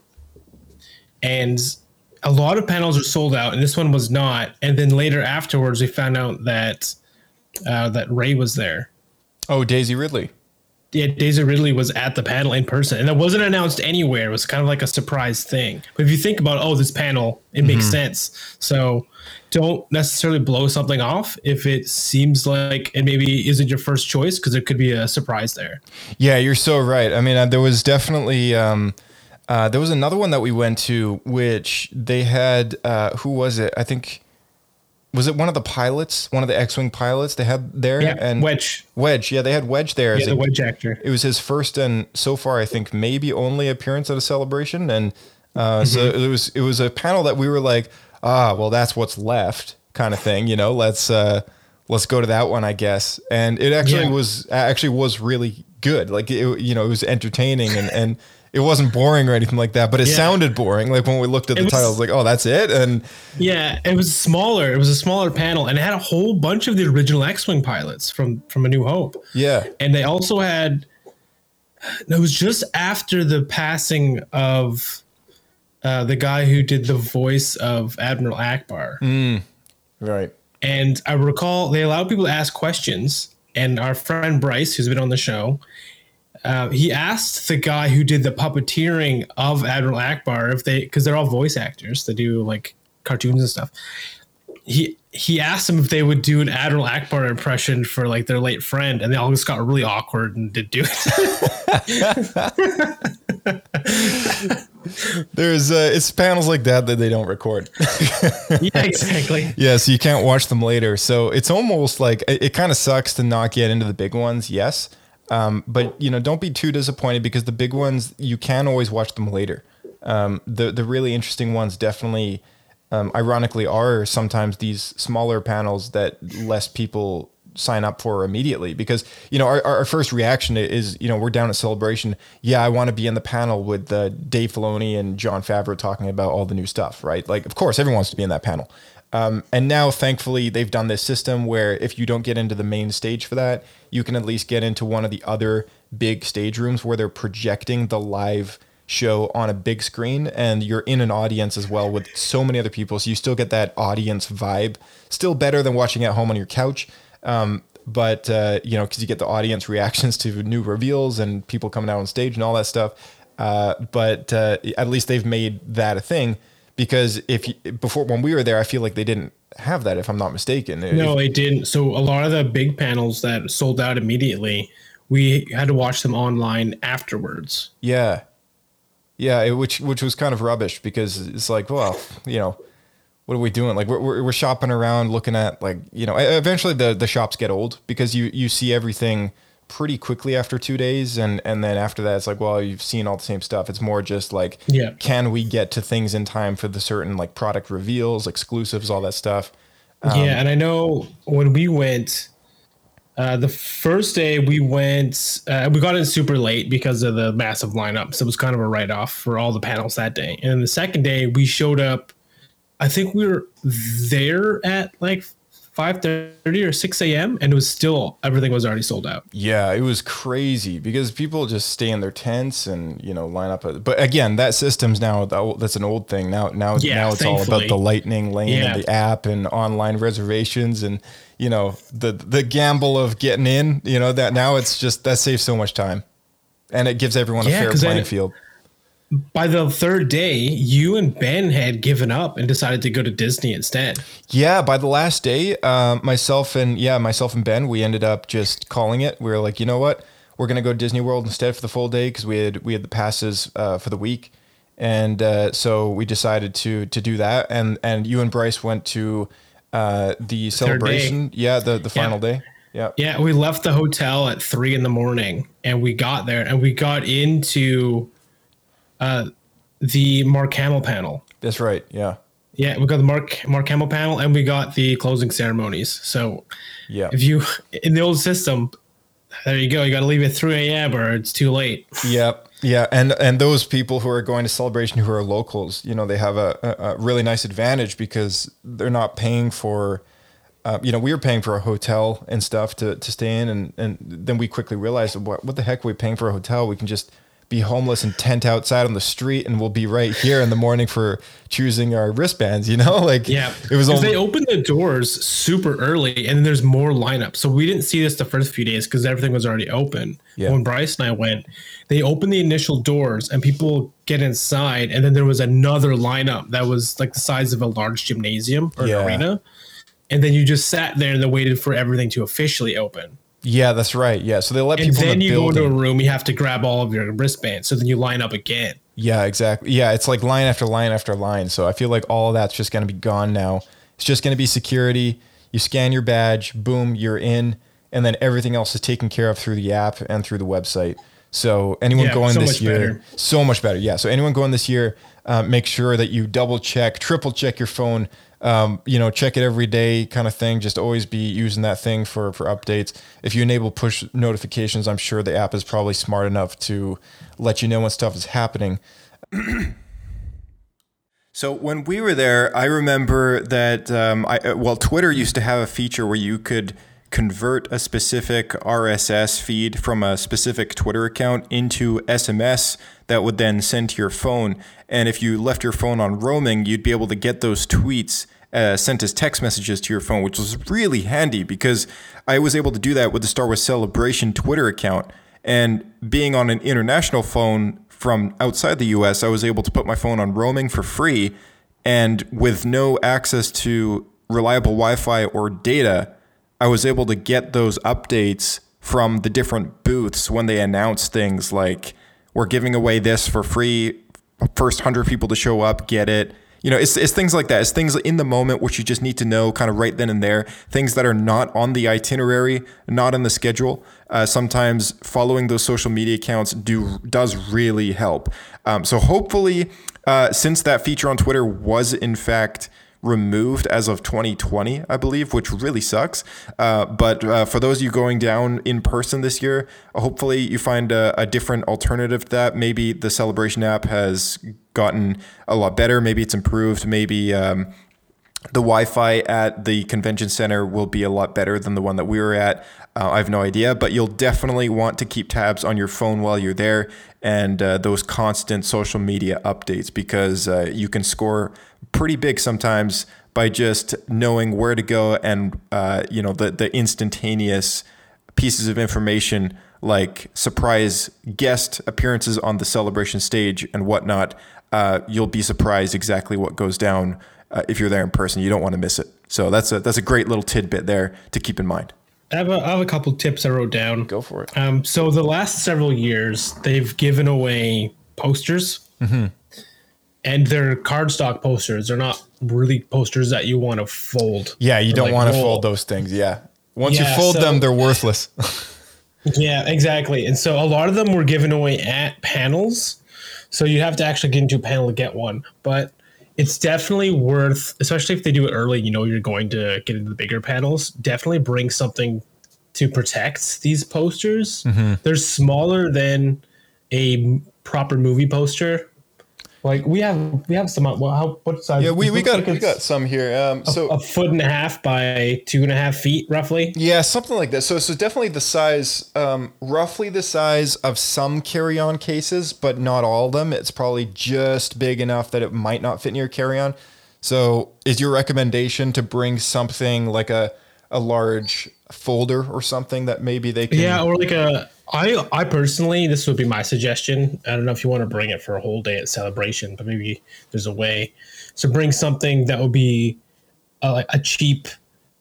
And a lot of panels are sold out, and this one was not. And then later afterwards, we found out that uh, that Rey was there. Oh, Daisy Ridley. Yeah, Daisy Ridley was at the panel in person, and it wasn't announced anywhere. It was kind of like a surprise thing. But if you think about, oh, this panel, it makes sense. So don't necessarily blow something off if it seems like it maybe isn't your first choice because there could be a surprise there. Yeah, you're so right. I mean, uh, there was definitely um, uh, there was another one that we went to, which they had. Uh, who was it? I think was it one of the pilots, one of the X-wing pilots they had there, Yeah, and Wedge. Wedge. Yeah, they had Wedge there. as Yeah, the a- Wedge actor. It was his first and so far, I think, maybe only appearance at a celebration, and uh, so Mm-hmm. it was it was a panel that we were like, ah, well, that's what's left, kind of thing. You know, let's uh, let's go to that one, I guess. And it actually Yeah. was actually was really good. Like it, you know, it was entertaining and and. It wasn't boring or anything like that, but it Yeah. sounded boring. Like when we looked at the was- title, I was like, "Oh, that's it." And Yeah, it was smaller. It was a smaller panel, and it had a whole bunch of the original X-wing pilots from from A New Hope. yeah, and they also had it was just after the passing of uh, the guy who did the voice of Admiral Ackbar. right. And I recall they allowed people to ask questions. And our friend Bryce, who's been on the show, uh, he asked the guy who did the puppeteering of Admiral Ackbar if they, because they're all voice actors, they do like cartoons and stuff. He he asked them if they would do an Admiral Ackbar impression for like their late friend, and they all just got really awkward and did do it. There's uh, it's panels like that that they don't record. yeah, exactly. Yeah, so you can't watch them later. So it's almost like it, it kind of sucks to not get into the big ones. Yes, um, but you know, don't be too disappointed because the big ones you can always watch them later. Um, the the really interesting ones definitely, um, ironically, are sometimes these smaller panels that less people sign up for immediately because you know our, our first reaction is you know we're down at celebration. Yeah i want to be in the panel with uh, dave filoni and jon favreau talking about all the new stuff right? Like of course everyone wants to be in that panel um, and now thankfully they've done this system where if you don't get into the main stage for that you can at least get into one of the other big stage rooms where they're projecting the live show on a big screen and you're in an audience as well with so many other people so you still get that audience vibe. Still better than watching at home on your couch um, but uh, you know because you get the audience reactions to new reveals and people coming out on stage and all that stuff. Uh, but uh, at least they've made that a thing because if you, before when we were there i feel like they didn't have that if i'm not mistaken No, it didn't. So a lot of the big panels that sold out immediately, we had to watch them online afterwards. Yeah, yeah, it, which which was kind of rubbish because it's like, well, you know, what are we doing? Like we're we're, we're shopping around, looking at like you know, eventually the the shops get old because you you see everything pretty quickly after two days, and and then after that, it's like, well, you've seen all the same stuff. It's more just like, Yeah. can we get to things in time for the certain like product reveals, exclusives, all that stuff? yeah, and I know when we went, uh, the first day we went, uh, we got in super late because of the massive lineup. So it was kind of a write off for all the panels that day. And the second day we showed up. I think we were there at like five thirty or six a.m. and it was still everything was already sold out. Yeah, it was crazy because people just stay in their tents and you know line up. But again, that system's now that's an old thing. Now, now, Yeah, now it's all about the Lightning Lane Yeah. and the app and online reservations and you know the the gamble of getting in. You know that now it's just that saves so much time, and it gives everyone a Yeah, fair 'cause I- playing field. By the third day, you and Ben had given up and decided to go to Disney instead. Yeah, by the last day, um, myself and yeah, myself and Ben, we ended up just calling it. We were like, you know what, we're gonna go to Disney World instead for the full day because we had we had the passes uh, for the week, and uh, so we decided to to do that. And and you and Bryce went to uh, the celebration. Yeah, the the final day. Yeah. Yeah, we left the hotel at three in the morning and we got there and we got into uh, the Mark Hamill panel. That's right. Yeah. Yeah, we got the Mark Mark Hamill panel and we got the closing ceremonies. So Yeah. if you in the old system, there you go. You got to leave at three a.m. or it's too late. Yep. Yeah, and and those people who are going to celebration who are locals, you know, they have a, a, a really nice advantage because they're not paying for. Uh, you know, we were paying for a hotel and stuff to, to stay in, and, and then we quickly realized what what the heck are we paying for a hotel? We can just be homeless and tent outside on the street, and we'll be right here in the morning for choosing our wristbands. You know, like Yeah, it was only they opened the doors super early, and then there's more lineup. So we didn't see this the first few days because everything was already open. Yeah. When Bryce and I went, they opened the initial doors, and people get inside, and then there was another lineup that was like the size of a large gymnasium or Yeah. an arena, and then you just sat there and then waited for everything to officially open. Yeah, that's right. Yeah, so they let And people in then the you go building. into a room, you have to grab all of your wristbands, so then you line up again. Yeah, exactly. Yeah, it's like line after line after line. So I feel like all of that's just going to be gone now. It's just going to be security. You scan your badge, boom, you're in, and then everything else is taken care of through the app and through the website. So anyone Yeah, going so this year, better. so much better. Yeah. So anyone going this year, uh, make sure that you double check, triple check your phone. Um, you know, check it every day, kind of thing. Just always be using that thing for for updates. If you enable push notifications, I'm sure the app is probably smart enough to let you know when stuff is happening. So when we were there, I remember that um, I uh, well, Twitter used to have a feature where you could convert a specific RSS feed from a specific Twitter account into SMS that would then send to your phone. And if you left your phone on roaming, you'd be able to get those tweets uh, sent as text messages to your phone, which was really handy because I was able to do that with the Star Wars Celebration Twitter account. And being on an international phone from outside the US, I was able to put my phone on roaming for free. And with no access to reliable Wi Fi or data, I was able to get those updates from the different booths when they announced things like, we're giving away this for free. First 100 people to show up, get it. You know, it's, it's things like that. It's things in the moment which you just need to know kind of right then and there. Things that are not on the itinerary, not on the schedule. Uh, sometimes following those social media accounts do does really help. Um, so hopefully, uh, since that feature on Twitter was in fact removed as of 2020, I believe, which really sucks. Uh, but uh, for those of you going down in person this year, hopefully you find a, a different alternative to that. Maybe the Celebration app has gotten a lot better. Maybe it's improved. Maybe. Um, the Wi-Fi at the convention center will be a lot better than the one that we were at. Uh, I have no idea, but you'll definitely want to keep tabs on your phone while you're there and uh, those constant social media updates because uh, you can score pretty big sometimes by just knowing where to go and uh, you know the the instantaneous pieces of information like surprise guest appearances on the celebration stage and whatnot. Uh, you'll be surprised exactly what goes down uh, if you're there in person. You don't want to miss it. So that's a that's a great little tidbit there to keep in mind. I have a, I have a couple tips I wrote down. Go for it. Um, so the last several years, they've given away posters, Mm-hmm. And they're cardstock posters. They're not really posters that you want to fold. Yeah, you don't like, want to fold those things. Yeah. Once Yeah, you fold so- them, they're worthless. Yeah, exactly. And so a lot of them were given away at panels. So you have to actually get into a panel to get one. But it's definitely worth, especially if they do it early, you know, you're going to get into the bigger panels, definitely bring something to protect these posters. Mm-hmm. They're smaller than a proper movie poster. Like we have, we have some. Well, how what size? yeah, we, we got like we got some here. Um, so a foot and a half by two and a half feet, roughly. Yeah, something like that. So, so definitely the size, um, roughly the size of some carry-on cases, but not all of them. It's probably just big enough that it might not fit in your carry-on. So, is your recommendation to bring something like a a large folder or something that maybe they can? Yeah, or like a I I personally this would be my suggestion. I don't know if you want to bring it for a whole day at celebration, but maybe there's a way. to bring something that would be uh, a, a cheap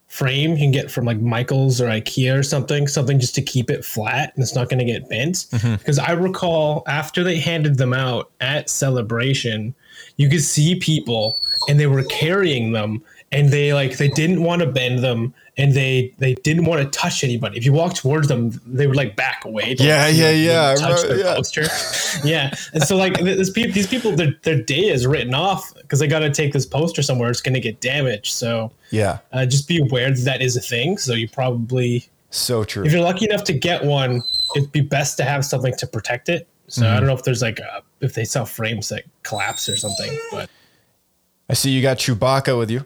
frame you can get from like Michaels or IKEA or something, something just to keep it flat and it's not going to get bent. Mm-hmm. Because I recall after they handed them out at celebration, you could see people and they were carrying them and they like they didn't want to bend them and they they didn't want to touch anybody. If you walk towards them, they would like back away. Yeah, like, yeah, yeah, Touch remember- their yeah. poster. yeah, and so like this people, these people, their their day is written off because they got to take this poster somewhere. It's going to get damaged. So Yeah, uh, just be aware that that is a thing. So you probably, so true. if you're lucky enough to get one, it'd be best to have something to protect it. So I don't know if there's like a, if they sell frames that collapse or something. But I see you got Chewbacca with you.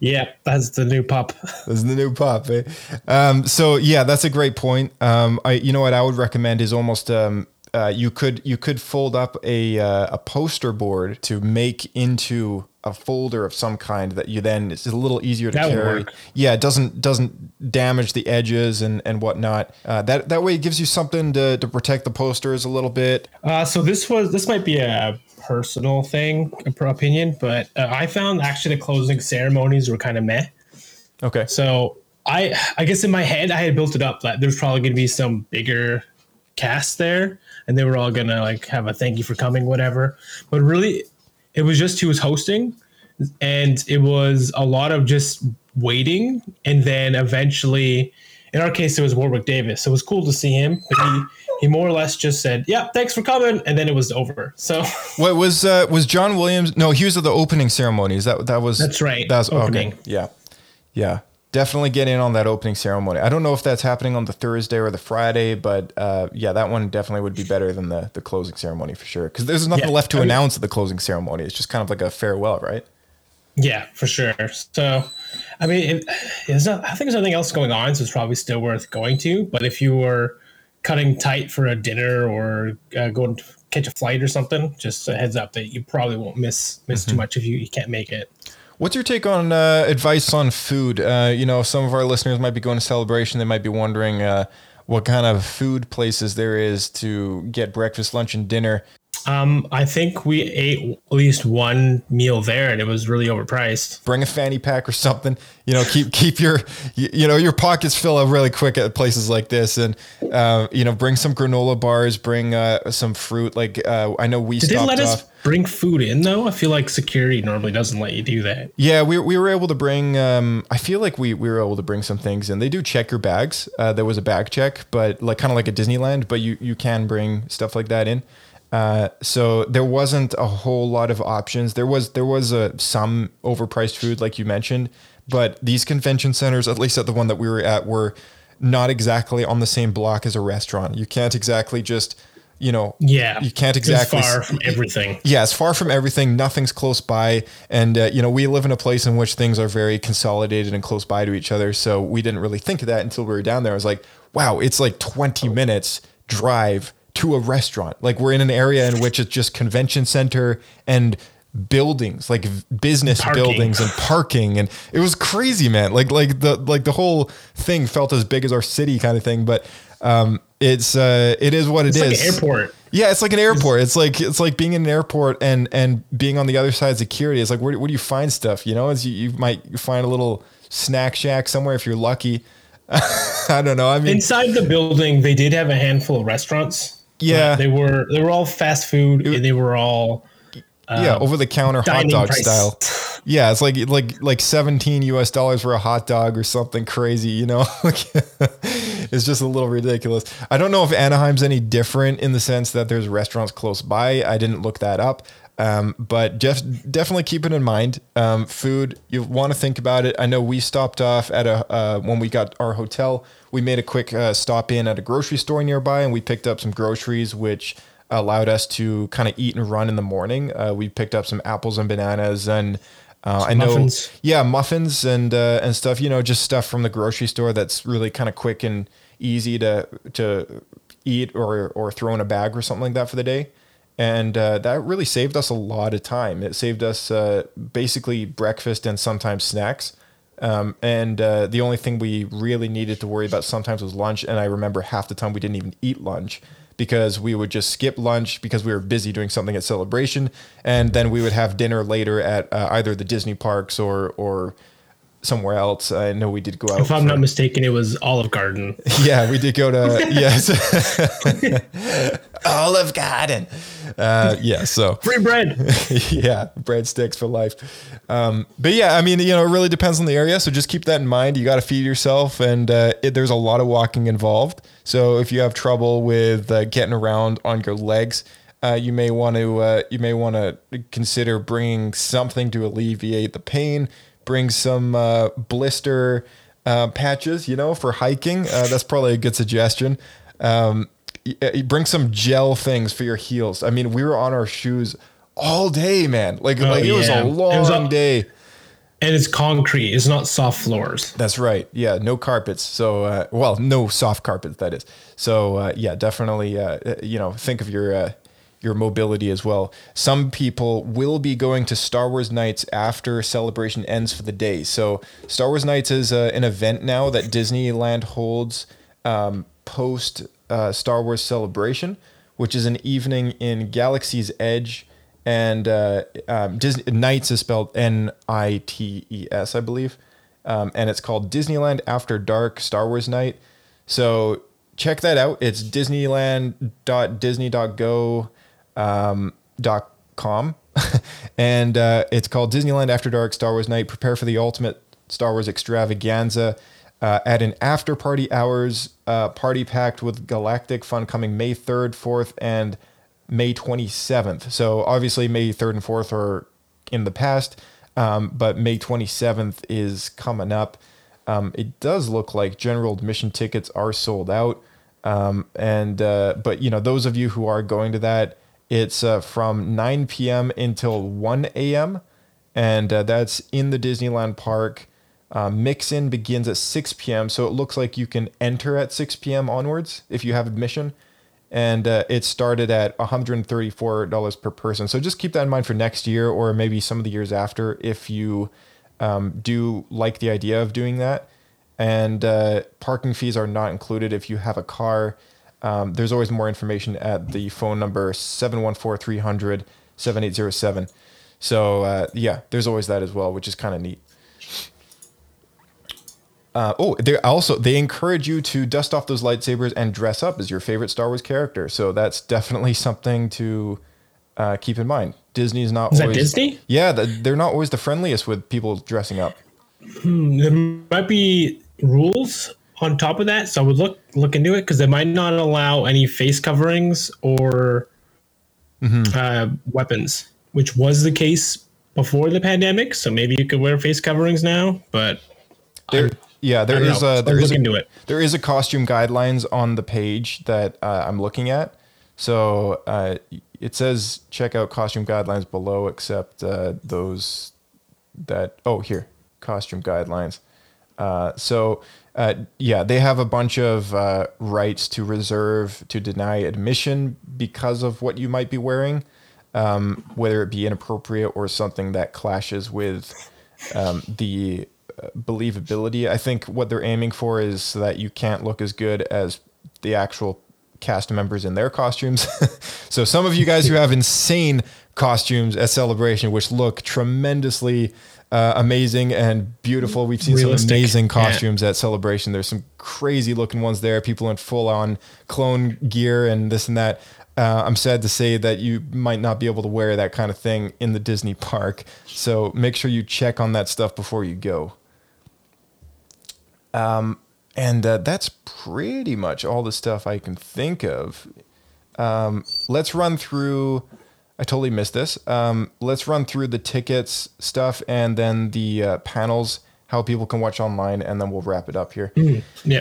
Yeah, that's the new pup. This is the new pop. Eh? Um, so yeah, that's a great point. Um, I, you know what I would recommend is almost um, uh, you could you could fold up a uh, a poster board to make into a folder of some kind that you then it's a little easier to That carry. Yeah, it doesn't doesn't damage the edges and and whatnot. Uh, that that way it gives you something to to protect the posters a little bit. Uh, so this was this might be a personal thing, opinion, but uh, I found actually the closing ceremonies were kind of meh. Okay. So I I guess in my head I had built it up that there's probably gonna be some bigger cast there, and they were all gonna like have a thank you for coming, whatever. But really, it was just who was hosting, and it was a lot of just waiting, and then eventually, in our case, it was Warwick Davis. So it was cool to see him. But he he more or less just said, "Yeah, thanks for coming," and then it was over. So What was uh, was John Williams? No, he was at the opening ceremonies. That that was That's right, That was opening. okay. Yeah, yeah. Definitely get in on that opening ceremony. I don't know if that's happening on the Thursday or the Friday, but uh, yeah, that one definitely would be better than the the closing ceremony for sure. Because there's nothing Yeah, left to I mean- announce at the closing ceremony. It's just kind of like a farewell, right? Yeah, for sure. So, I mean, it, there's not, I think there's nothing else going on, so it's probably still worth going to. But if you were cutting tight for a dinner or uh, going to catch a flight or something, just a heads up that you probably won't miss miss too much if you, you can't make it. What's your take on uh, advice on food? Uh, you know, some of our listeners might be going to celebration. They might be wondering uh, what kind of food places there is to get breakfast, lunch, and dinner. Um, I think we ate at least one meal there, and it was really overpriced. bring a fanny pack or something. You know, keep keep your you, know your pockets fill up really quick at places like this, and uh, you know, bring some granola bars, bring uh, some fruit. Like uh, I know we Did they let off. us bring food in though? I feel like security normally doesn't let you do that. Yeah, we, we were able to bring. Um, I feel like we, we were able to bring some things, and they do check your bags. Uh, there was a bag check, but like kind of like a Disneyland, but you you can bring stuff like that in. Uh, so there wasn't a whole lot of options. There was there was a some overpriced food, like you mentioned, but these convention centers, at least at the one that we were at, were not exactly on the same block as a restaurant. You can't exactly just you know Yeah, you can't exactly far from everything. yeah, it's far from everything. Nothing's close by, and uh, you know we live in a place in which things are very consolidated and close by to each other. So we didn't really think of that until we were down there. I was like, wow, it's like twenty minutes drive to a restaurant. Like we're in an area in which it's just convention center and buildings, like business Parking. buildings and parking, and it was crazy, man. Like like the like the whole thing felt as big as our city kind of thing, but. Um, it's uh, it is what it It's is. like an airport. Yeah, it's like an airport. It's like it's like being in an airport and and being on the other side of security. It's like where, where do you find stuff? You know, it's, you, you might find a little snack shack somewhere if you're lucky. I don't know. I mean, Inside the building, they did have a handful of restaurants. Yeah. but they were they were all fast food, and they were all yeah, um, over the counter hot dog price. style. Yeah, it's like like like 17 US dollars for a hot dog or something crazy, you know? It's just a little ridiculous. I don't know if Anaheim's any different in the sense that there's restaurants close by. I didn't look that up. Um, but just definitely keep it in mind. Um, food, you want to think about it. I know we stopped off at a uh, when we got our hotel. We made a quick uh, stop in at a grocery store nearby, and we picked up some groceries, which allowed us to kind of eat and run in the morning. Uh, we picked up some apples and bananas, and uh, I know, muffins. yeah, muffins and uh, and stuff. You know, just stuff from the grocery store that's really kind of quick and easy to to eat or or throw in a bag or something like that for the day. And uh, that really saved us a lot of time. It saved us uh, basically breakfast and sometimes snacks. Um, and uh, the only thing we really needed to worry about sometimes was lunch. And I remember half the time we didn't even eat lunch because we would just skip lunch because we were busy doing something at celebration, and then we would have dinner later at uh, either the Disney parks or or somewhere else. I know we did go out. If I'm for- not mistaken, it was Olive Garden. yeah, we did go to yes, Olive Garden. Uh, yeah, so Free bread. yeah, breadsticks for life. Um, but yeah, I mean, you know, it really depends on the area. So just keep that in mind. You got to feed yourself, and uh, it, there's a lot of walking involved. So if you have trouble with uh, getting around on your legs, uh, you may want to uh, you may want to consider bringing something to alleviate the pain. Bring some uh, blister uh, patches, you know, for hiking. Uh, that's probably a good suggestion. Um, y- bring some gel things for your heels. I mean, we were on our shoes all day, man. Like, like it was yeah. a It long was a- day. And it's concrete. It's not soft floors. That's right. Yeah, no carpets. So, uh, well, no soft carpets. That is. So, uh, yeah, definitely. Uh, uh, you know, think of your uh, your mobility as well. Some people will be going to Star Wars Nights after celebration ends for the day. So, Star Wars Nights is uh, an event now that Disneyland holds um, post uh, Star Wars Celebration, which is an evening in Galaxy's Edge and uh, um, Disney Nights is spelled N I T E S, I believe, um, and it's called Disneyland After Dark Star Wars Night. So check that out. It's Disneyland.disney.go um, dot com, and uh, it's called Disneyland After Dark Star Wars Night. Prepare for the ultimate Star Wars extravaganza. Uh, at an after party hours uh, party packed with galactic fun coming May 3rd, 4th, and May 27th. So obviously May 3rd and 4th are in the past, um, but May 27th is coming up. Um, it does look like general admission tickets are sold out. Um, and uh, but you know those of you who are going to that, it's uh, from 9 p.m. until 1 a.m. and uh, that's in the Disneyland park. Uh, mix in begins at 6 p.m. So it looks like you can enter at 6 p.m. onwards if you have admission and uh, it started at $134 per person. So just keep that in mind for next year or maybe some of the years after if you um, do like the idea of doing that. And uh, parking fees are not included if you have a car. Um, there's always more information at the phone number 714 300 7807. So uh, yeah, there's always that as well, which is kind of neat. Uh, oh, they also they encourage you to dust off those lightsabers and dress up as your favorite Star Wars character. So that's definitely something to uh, keep in mind. Disney's not Is that always Disney? Yeah, the, they're not always the friendliest with people dressing up. There might be rules on top of that, so I would look look into it because they might not allow any face coverings or uh, weapons, which was the case before the pandemic. So maybe you could wear face coverings now, but There, yeah, there is know. a there is look a, into it. there is a costume guidelines on the page that uh, I'm looking at. So uh, it says check out costume guidelines below, except uh, those that oh here costume guidelines. Uh, so uh, yeah, they have a bunch of uh, rights to reserve to deny admission because of what you might be wearing, um, whether it be inappropriate or something that clashes with um, the uh, believability. I think what they're aiming for is that you can't look as good as the actual cast members in their costumes. so some of you guys who have insane costumes at Celebration, which look tremendously uh, amazing and beautiful. We've seen Realistic, some amazing yeah. costumes at Celebration. There's some crazy looking ones there. People in full on clone gear and this and that. Uh, I'm sad to say that you might not be able to wear that kind of thing in the Disney park. So make sure you check on that stuff before you go. Um, and uh, that's pretty much all the stuff I can think of. Um, let's run through. I totally missed this. Um, let's run through the tickets stuff and then the uh, panels, how people can watch online, and then we'll wrap it up here. yeah,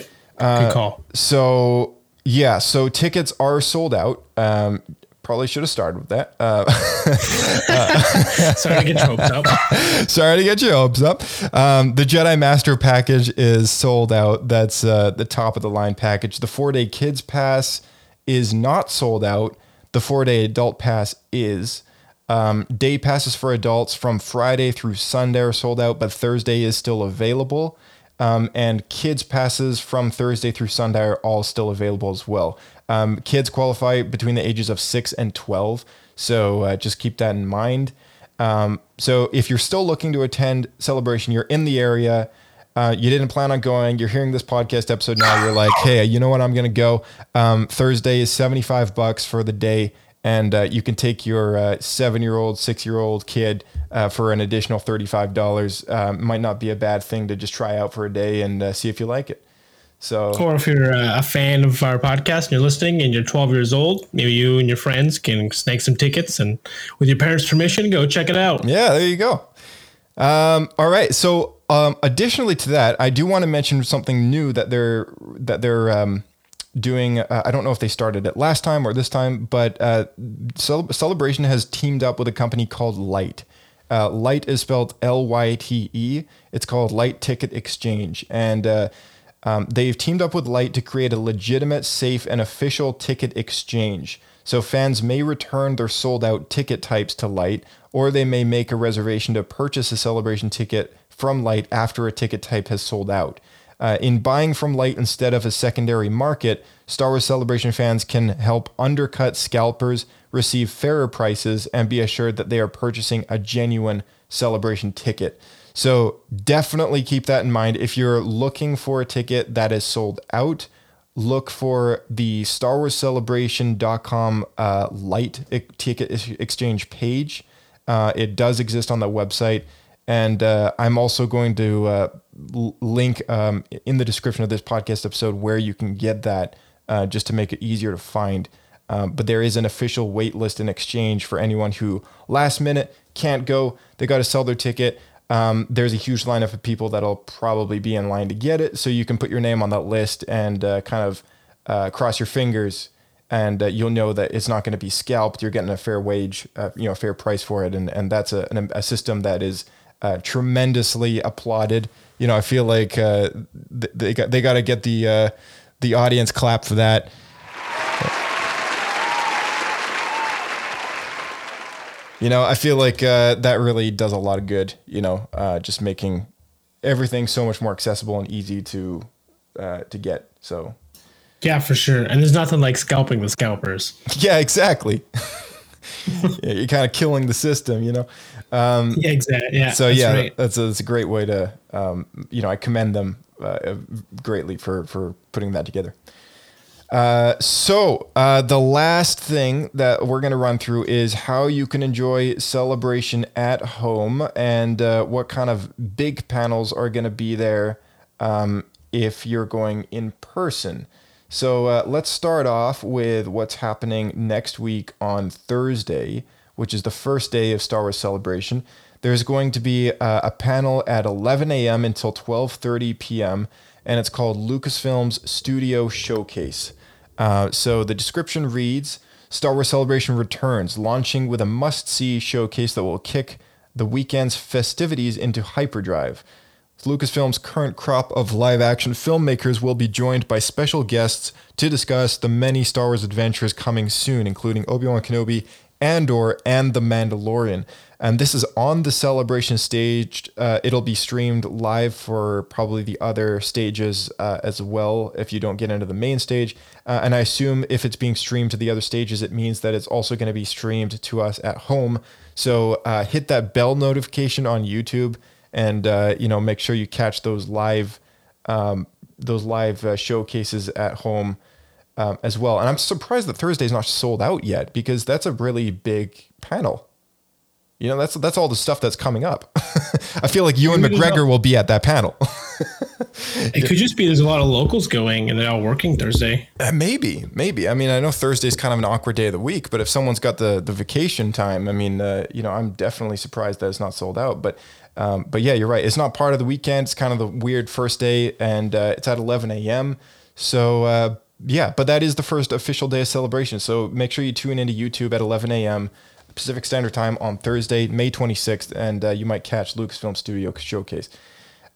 good call. So yeah, so tickets are sold out. Um, probably should have started with that. Uh, Sorry to get choked up. sorry to get your hopes up. Um, the Jedi Master package is sold out. That's uh, the top of the line package. The four day kids pass is not sold out. The four day adult pass is. Um, day passes for adults from Friday through Sunday are sold out, but Thursday is still available. Um, and kids passes from Thursday through Sunday are all still available as well. Um, kids qualify between the ages of six and 12. So uh, just keep that in mind. Um, so if you're still looking to attend celebration, you're in the area, uh, you didn't plan on going, you're hearing this podcast episode now, you're like, hey, you know what? I'm going to go. Um, Thursday is 75 bucks for the day. And uh, you can take your uh, seven year old, six year old kid uh, for an additional $35. Um, might not be a bad thing to just try out for a day and uh, see if you like it. So, Or if you're uh, a fan of our podcast and you're listening and you're 12 years old, maybe you and your friends can snag some tickets and with your parents' permission, go check it out. Yeah, there you go. Um, all right. So um, additionally to that, I do want to mention something new that they're that they're um, doing. Uh, I don't know if they started it last time or this time, but uh, Cel- Celebration has teamed up with a company called Lyte. Uh, Lyte is spelled L Y T E. It's called Lyte Ticket Exchange, and uh, um, they've teamed up with Lyte to create a legitimate, safe, and official ticket exchange. So fans may return their sold out ticket types to Lyte, or they may make a reservation to purchase a celebration ticket from Lyte after a ticket type has sold out. Uh, in buying from Lyte instead of a secondary market, Star Wars Celebration fans can help undercut scalpers, receive fairer prices, and be assured that they are purchasing a genuine celebration ticket. So definitely keep that in mind. If you're looking for a ticket that is sold out, look for the Star Wars Celebration.com uh, lyte ticket exchange page. Uh, it does exist on the website. And uh, I'm also going to uh, link um, in the description of this podcast episode where you can get that uh, just to make it easier to find. Um, but there is an official wait list in exchange for anyone who last minute can't go. They got to sell their ticket. Um, there's a huge lineup of people that'll probably be in line to get it. So you can put your name on that list and uh, kind of uh, cross your fingers and uh, you'll know that it's not going to be scalped. You're getting a fair wage, uh, you know, a fair price for it. And, and that's a, a system that is uh, tremendously applauded. You know, I feel like uh, they got they got to get the uh, the audience clap for that. You know, I feel like uh, that really does a lot of good. You know, uh, just making everything so much more accessible and easy to uh, to get. So, yeah, for sure. And there's nothing like scalping the scalpers. Yeah, exactly. you're kind of killing the system, you know. Um, yeah, exactly. Yeah. So that's yeah, right. that's, a, that's a great way to, um, you know, I commend them uh, greatly for for putting that together. Uh, so uh, the last thing that we're going to run through is how you can enjoy celebration at home and uh, what kind of big panels are going to be there um, if you're going in person. So uh, let's start off with what's happening next week on Thursday, which is the first day of Star Wars Celebration. There's going to be a, uh, a panel at 11 a.m. until 12:30 p.m. and it's called Lucasfilm's Studio Showcase. Uh, so the description reads: Star Wars Celebration returns, launching with a must-see showcase that will kick the weekend's festivities into hyperdrive. Lucasfilm's current crop of live action filmmakers will be joined by special guests to discuss the many Star Wars adventures coming soon, including Obi Wan Kenobi, Andor, and The Mandalorian. And this is on the celebration stage. Uh, it'll be streamed live for probably the other stages uh, as well if you don't get into the main stage. Uh, and I assume if it's being streamed to the other stages, it means that it's also going to be streamed to us at home. So uh, hit that bell notification on YouTube and uh, you know make sure you catch those live um, those live uh, showcases at home um, as well. And I'm surprised that Thursday's not sold out yet because that's a really big panel. You know, that's that's all the stuff that's coming up. I feel like Ewan McGregor will be at that panel. it could just be there's a lot of locals going and they're all working Thursday. Uh, maybe, maybe. I mean, I know Thursday's kind of an awkward day of the week, but if someone's got the the vacation time, I mean, uh, you know, I'm definitely surprised that it's not sold out. But um, but yeah, you're right. It's not part of the weekend. It's kind of the weird first day, and uh, it's at 11 a.m. So uh, yeah, but that is the first official day of celebration. So make sure you tune into YouTube at 11 a.m. Pacific Standard Time on Thursday, May 26th, and uh, you might catch Lucasfilm Studio Showcase.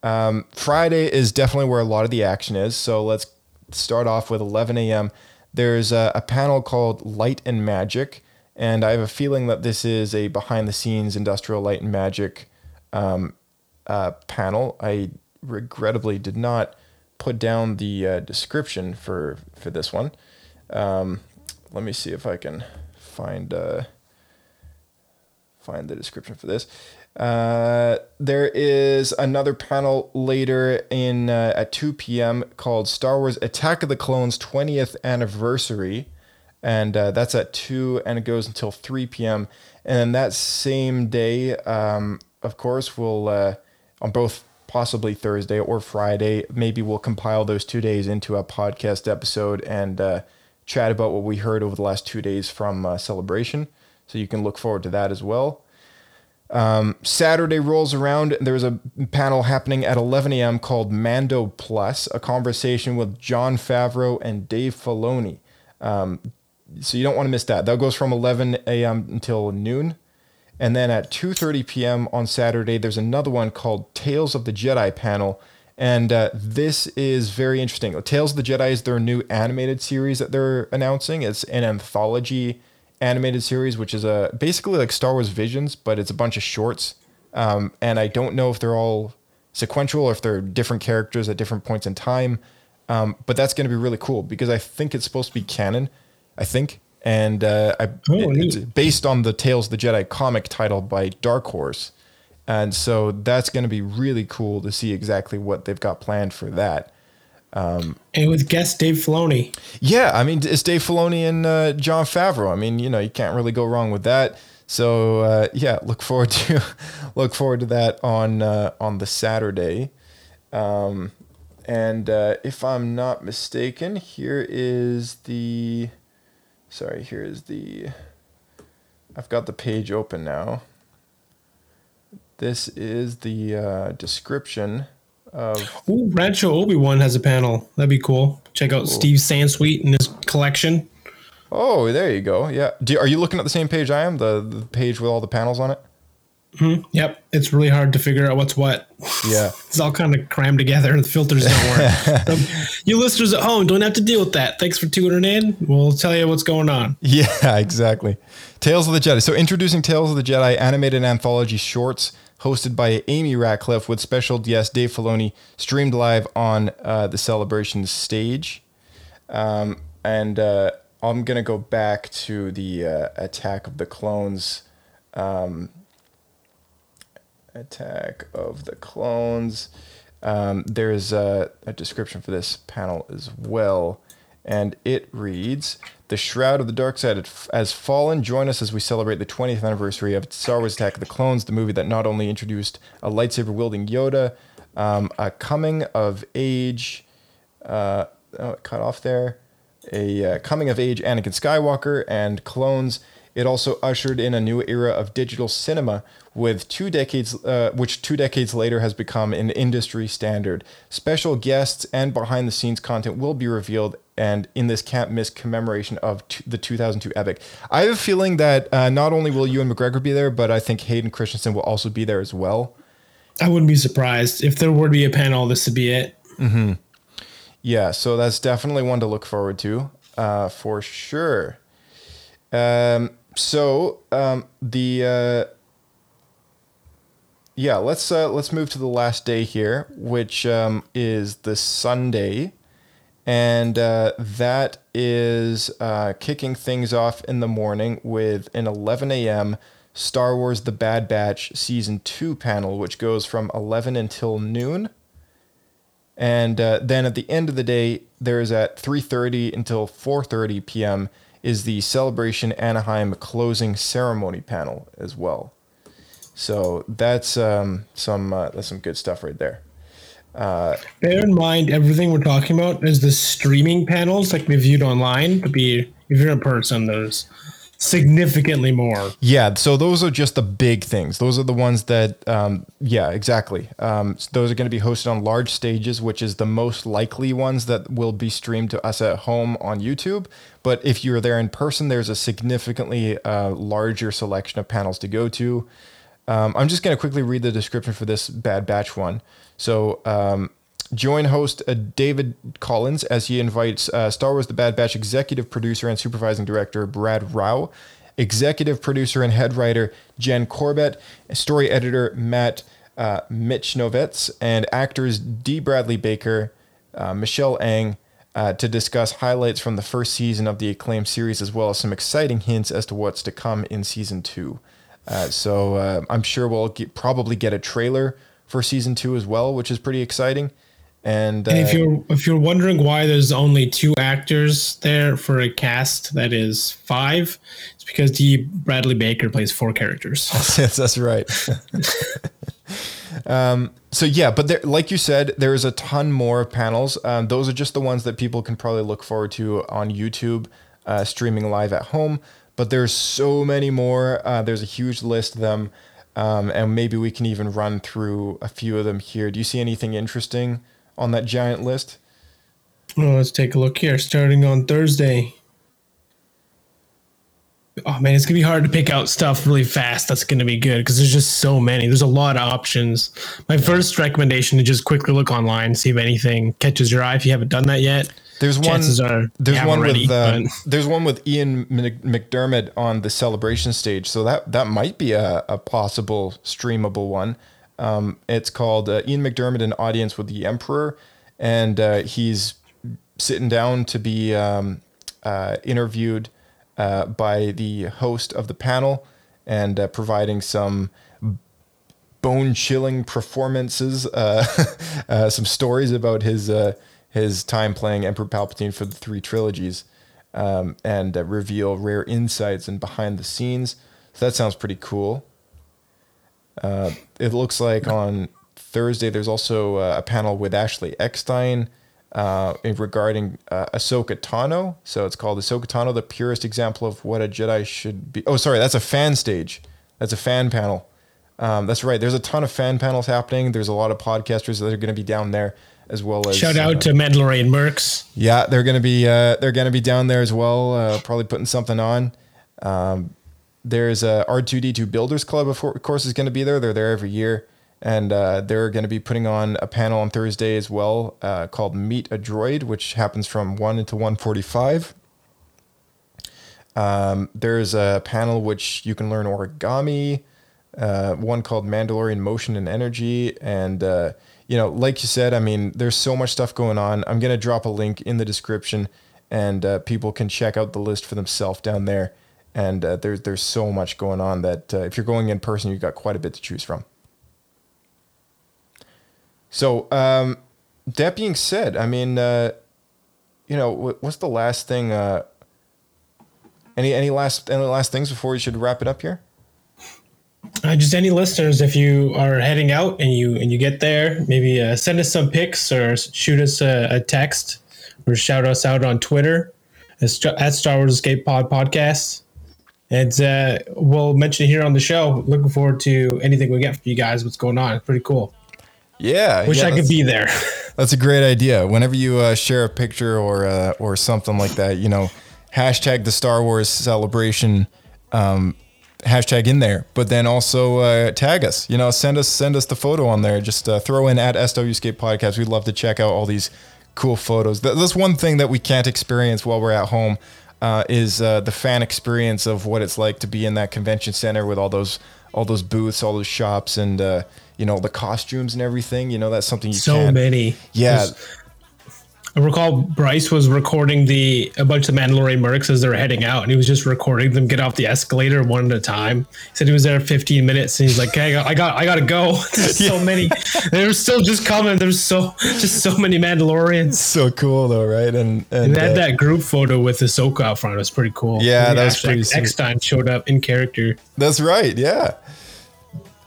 Um, Friday is definitely where a lot of the action is. So let's start off with 11 a.m. There's a, a panel called Light and Magic, and I have a feeling that this is a behind the scenes industrial light and magic um, uh, panel. I regrettably did not put down the uh, description for for this one. Um, let me see if I can find uh, find the description for this. Uh, there is another panel later in uh, at 2 p.m. called Star Wars Attack of the Clones 20th Anniversary, and uh, that's at 2 and it goes until 3 p.m. And that same day, um, of course, we'll uh, on both possibly Thursday or Friday. Maybe we'll compile those two days into a podcast episode and uh, chat about what we heard over the last two days from uh, Celebration. So you can look forward to that as well. Um, Saturday rolls around, there's a panel happening at 11 a.m. called Mando Plus, a conversation with Jon Favreau and Dave Filoni. Um, so you don't want to miss that. That goes from 11 a.m. until noon. And then at 2:30 p.m. on Saturday, there's another one called Tales of the Jedi panel, and uh, this is very interesting. Tales of the Jedi is their new animated series that they're announcing. It's an anthology animated series, which is a basically like Star Wars Visions, but it's a bunch of shorts. Um, and I don't know if they're all sequential or if they're different characters at different points in time. Um, but that's going to be really cool because I think it's supposed to be canon. I think, and uh, I, Oh, it- it's based on the Tales of the Jedi comic title by Dark Horse, and so that's going to be really cool to see exactly what they've got planned for that. Um, And with guest Dave Filoni. Yeah, I mean, it's Dave Filoni and uh, Jon Favreau. I mean, you know, you can't really go wrong with that. So uh, yeah, look forward to look forward to that on uh, on the Saturday. Um, and uh, if I'm not mistaken, here is the sorry, here is the I've got the page open now. This is the uh, description of Ooh, Rancho Obi Wan has a panel. That'd be cool. Check out Steve Sansweet and his collection. Oh, there you go. Yeah. Do, are you looking at the same page I am? The the page with all the panels on it? Yep, it's really hard to figure out what's what. Yeah. It's all kind of crammed together, and the filters don't work. Um, you listeners at home don't have to deal with that. Thanks for tuning in. We'll tell you what's going on. Yeah, exactly. Tales of the Jedi. So introducing Tales of the Jedi animated anthology shorts hosted by Amy Ratcliffe with special guest Dave Filoni streamed live on uh, the celebration stage. Um, and uh, I'm going to go back to the uh, Attack of the Clones um, Attack of the Clones. Um, there's a, a description for this panel as well, and it reads The Shroud of the Dark Side has fallen. Join us as we celebrate the 20th anniversary of Star Wars Attack of the Clones, the movie that not only introduced a lightsaber wielding Yoda, um, a coming of age, uh, oh, cut off there, a uh, coming of age Anakin Skywalker and clones. It also ushered in a new era of digital cinema, with two decades, uh, which two decades later has become an industry standard. Special guests and behind-the-scenes content will be revealed, and in this can't miss commemoration of t- the 2002 epic. I have a feeling that uh, not only will Ewan McGregor be there, but I think Hayden Christensen will also be there as well. I wouldn't be surprised if there were to be a panel. This would be it. Yeah, so that's definitely one to look forward to, uh, for sure. Um, so um, the uh, yeah, let's uh, let's move to the last day here, which um, is the Sunday, and uh, that is uh, kicking things off in the morning with an 11 a.m. Star Wars: The Bad Batch season two panel, which goes from 11 until noon. And uh, then at the end of the day, there's at 3:30 until 4:30 p.m. is the Celebration Anaheim closing ceremony panel as well. So that's um, some uh, that's some good stuff right there. Bear in mind, everything we're talking about is the streaming panels, like we viewed online. To be if you're in person, there's significantly more. Yeah, so those are just the big things. Those are the ones that, um, yeah, exactly. Um, s- those are going to be hosted on large stages, which is the most likely ones that will be streamed to us at home on YouTube. But if you're there in person, there's a significantly uh, larger selection of panels to go to. Um, I'm just going to quickly read the description for this Bad Batch one. So, um, join host uh, David Collins as he invites uh, Star Wars The Bad Batch executive producer and supervising director Brad Rau, executive producer and head writer Jen Corbett, story editor Matt uh, Michnovetz, and actors D. Bradley Baker, uh, Michelle Ang, uh, to discuss highlights from the first season of the acclaimed series, as well as some exciting hints as to what's to come in season two. Uh, so I'm sure we'll get, probably get a trailer for season two as well, which is pretty exciting. And, uh, And if you're if you're wondering why there's only two actors there for a cast that is five, it's because D. Bradley Baker plays four characters. yes, that's right. um, so yeah, but there, like you said, there is a ton more panels. Um, those are just the ones that people can probably look forward to on YouTube, uh, streaming live at home. But there's so many more. Uh, there's a huge list of them. um, and maybe we can even run through a few of them here. Do you see anything interesting on that giant list? Well, let's take a look here. Starting on Thursday. Oh man, it's gonna be hard to pick out stuff really fast. That's gonna be good because there's just so many. There's a lot of options. My first recommendation to just quickly look online, see if anything catches your eye. If you haven't done that yet, There's chances one. are there's one already, with uh, there's one with Ian McDiarmid on the celebration stage. So that that might be a, a possible streamable one. Um, it's called uh, Ian McDiarmid, an audience with the Emperor, and uh, he's sitting down to be um, uh, interviewed uh, by the host of the panel and uh, providing some bone chilling performances, uh, some stories about his his time playing Emperor Palpatine for the three trilogies, um, and reveal rare insights and behind the scenes. So that sounds pretty cool. Uh, it looks like on Thursday there's also uh, a panel with Ashley Eckstein uh, regarding uh, Ahsoka Tano. So it's called Ahsoka Tano, the purest example of what a Jedi should be. Oh, sorry, that's a fan stage. That's a fan panel. Um, that's right. There's a ton of fan panels happening. There's a lot of podcasters that are going to be down there as well as shout out uh, to Mandalorian Mercs. yeah, they're gonna be uh, they're gonna be down there as well. Uh, probably putting something on. Um, there's a R2D2 Builders Club, of course, is going to be there. They're there every year, and uh, they're going to be putting on a panel on Thursday as well uh, called Meet a Droid, which happens from one to one forty-five. Um, there's a panel which you can learn origami, uh, one called Mandalorian Motion and Energy. And, uh, you know, like you said, I mean, there's so much stuff going on. I'm going to drop a link in the description and uh, people can check out the list for themselves down there. And uh, there's, there's so much going on that uh, if you're going in person, you've got quite a bit to choose from. So, um, that being said, I mean, uh, you know, wh- what's the last thing? Uh, any any last any last things before we should wrap it up here? Uh, just any listeners, if you are heading out and you and you get there, maybe uh, send us some pics or shoot us a, a text or shout us out on Twitter at Star Wars Escape Pod Podcast. And uh, we'll mention it here on the show. Looking forward to anything we get from you guys. What's going on? It's pretty cool. Yeah, Wish yeah, I could be there. That's a great idea. Whenever you uh, share a picture or uh, or something like that, you know, hashtag the Star Wars celebration um, hashtag in there, but then also uh, tag us. You know, send us send us the photo on there. Just uh, throw in at SW Escape Podcast. We'd love to check out all these cool photos. That's one thing that we can't experience while we're at home. Uh, is uh, the fan experience of what it's like to be in that convention center with all those all those booths, all those shops, and uh, you know the costumes and everything. You know that's something you so can't. many. Yeah, There's- I recall Bryce was recording the a bunch of Mandalorian mercs as they were heading out, and he was just recording them get off the escalator one at a time. He said he was there 15 minutes, and he's like, "Hey, I got, I got, to go." There's so many. They're still just coming. There's so just so many Mandalorians. so cool though, right? And and And they had uh, that group photo with Ahsoka out front. It was pretty cool. Yeah, that was pretty. Eckstein showed up in character. that's right. Yeah.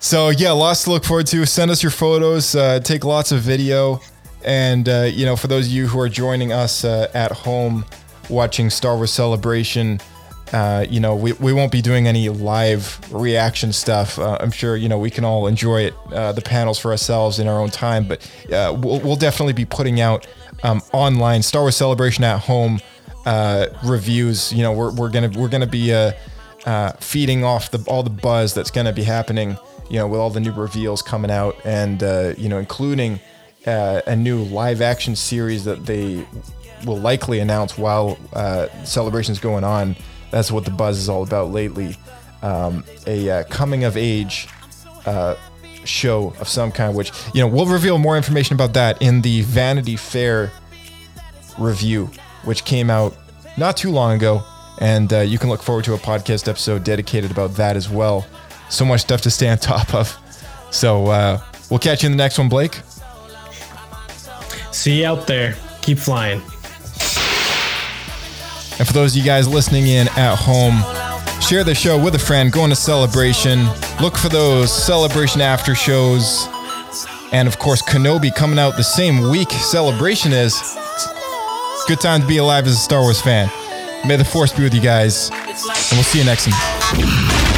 So yeah, lots to look forward to. Send us your photos. Uh, take lots of video, and uh, you know, for those of you who are joining us uh, at home watching Star Wars Celebration. Uh, you know, we, we won't be doing any live reaction stuff. Uh, I'm sure, you know, we can all enjoy it, uh, the panels for ourselves in our own time, but uh, we'll, we'll definitely be putting out um, online Star Wars Celebration at home uh, reviews. You know, we're, we're gonna we're gonna be uh, feeding off the all the buzz that's gonna be happening. You know, with all the new reveals coming out, and you know, including uh, a new live action series that they will likely announce while uh, celebrations going on. That's what the buzz is all about lately. Um, a uh, coming of age uh, show of some kind, which you know we'll reveal more information about that in the Vanity Fair review, which came out not too long ago, and uh, you can look forward to a podcast episode dedicated about that as well. So much stuff to stay on top of. So uh, we'll catch you in the next one, Blake. See you out there. Keep flying. And for those of you guys listening in at home, share the show with a friend, go a celebration, look for those celebration after shows. And of course, Kenobi coming out the same week celebration is. Good time to be alive as a Star Wars fan. May the force be with you guys. And we'll see you next time.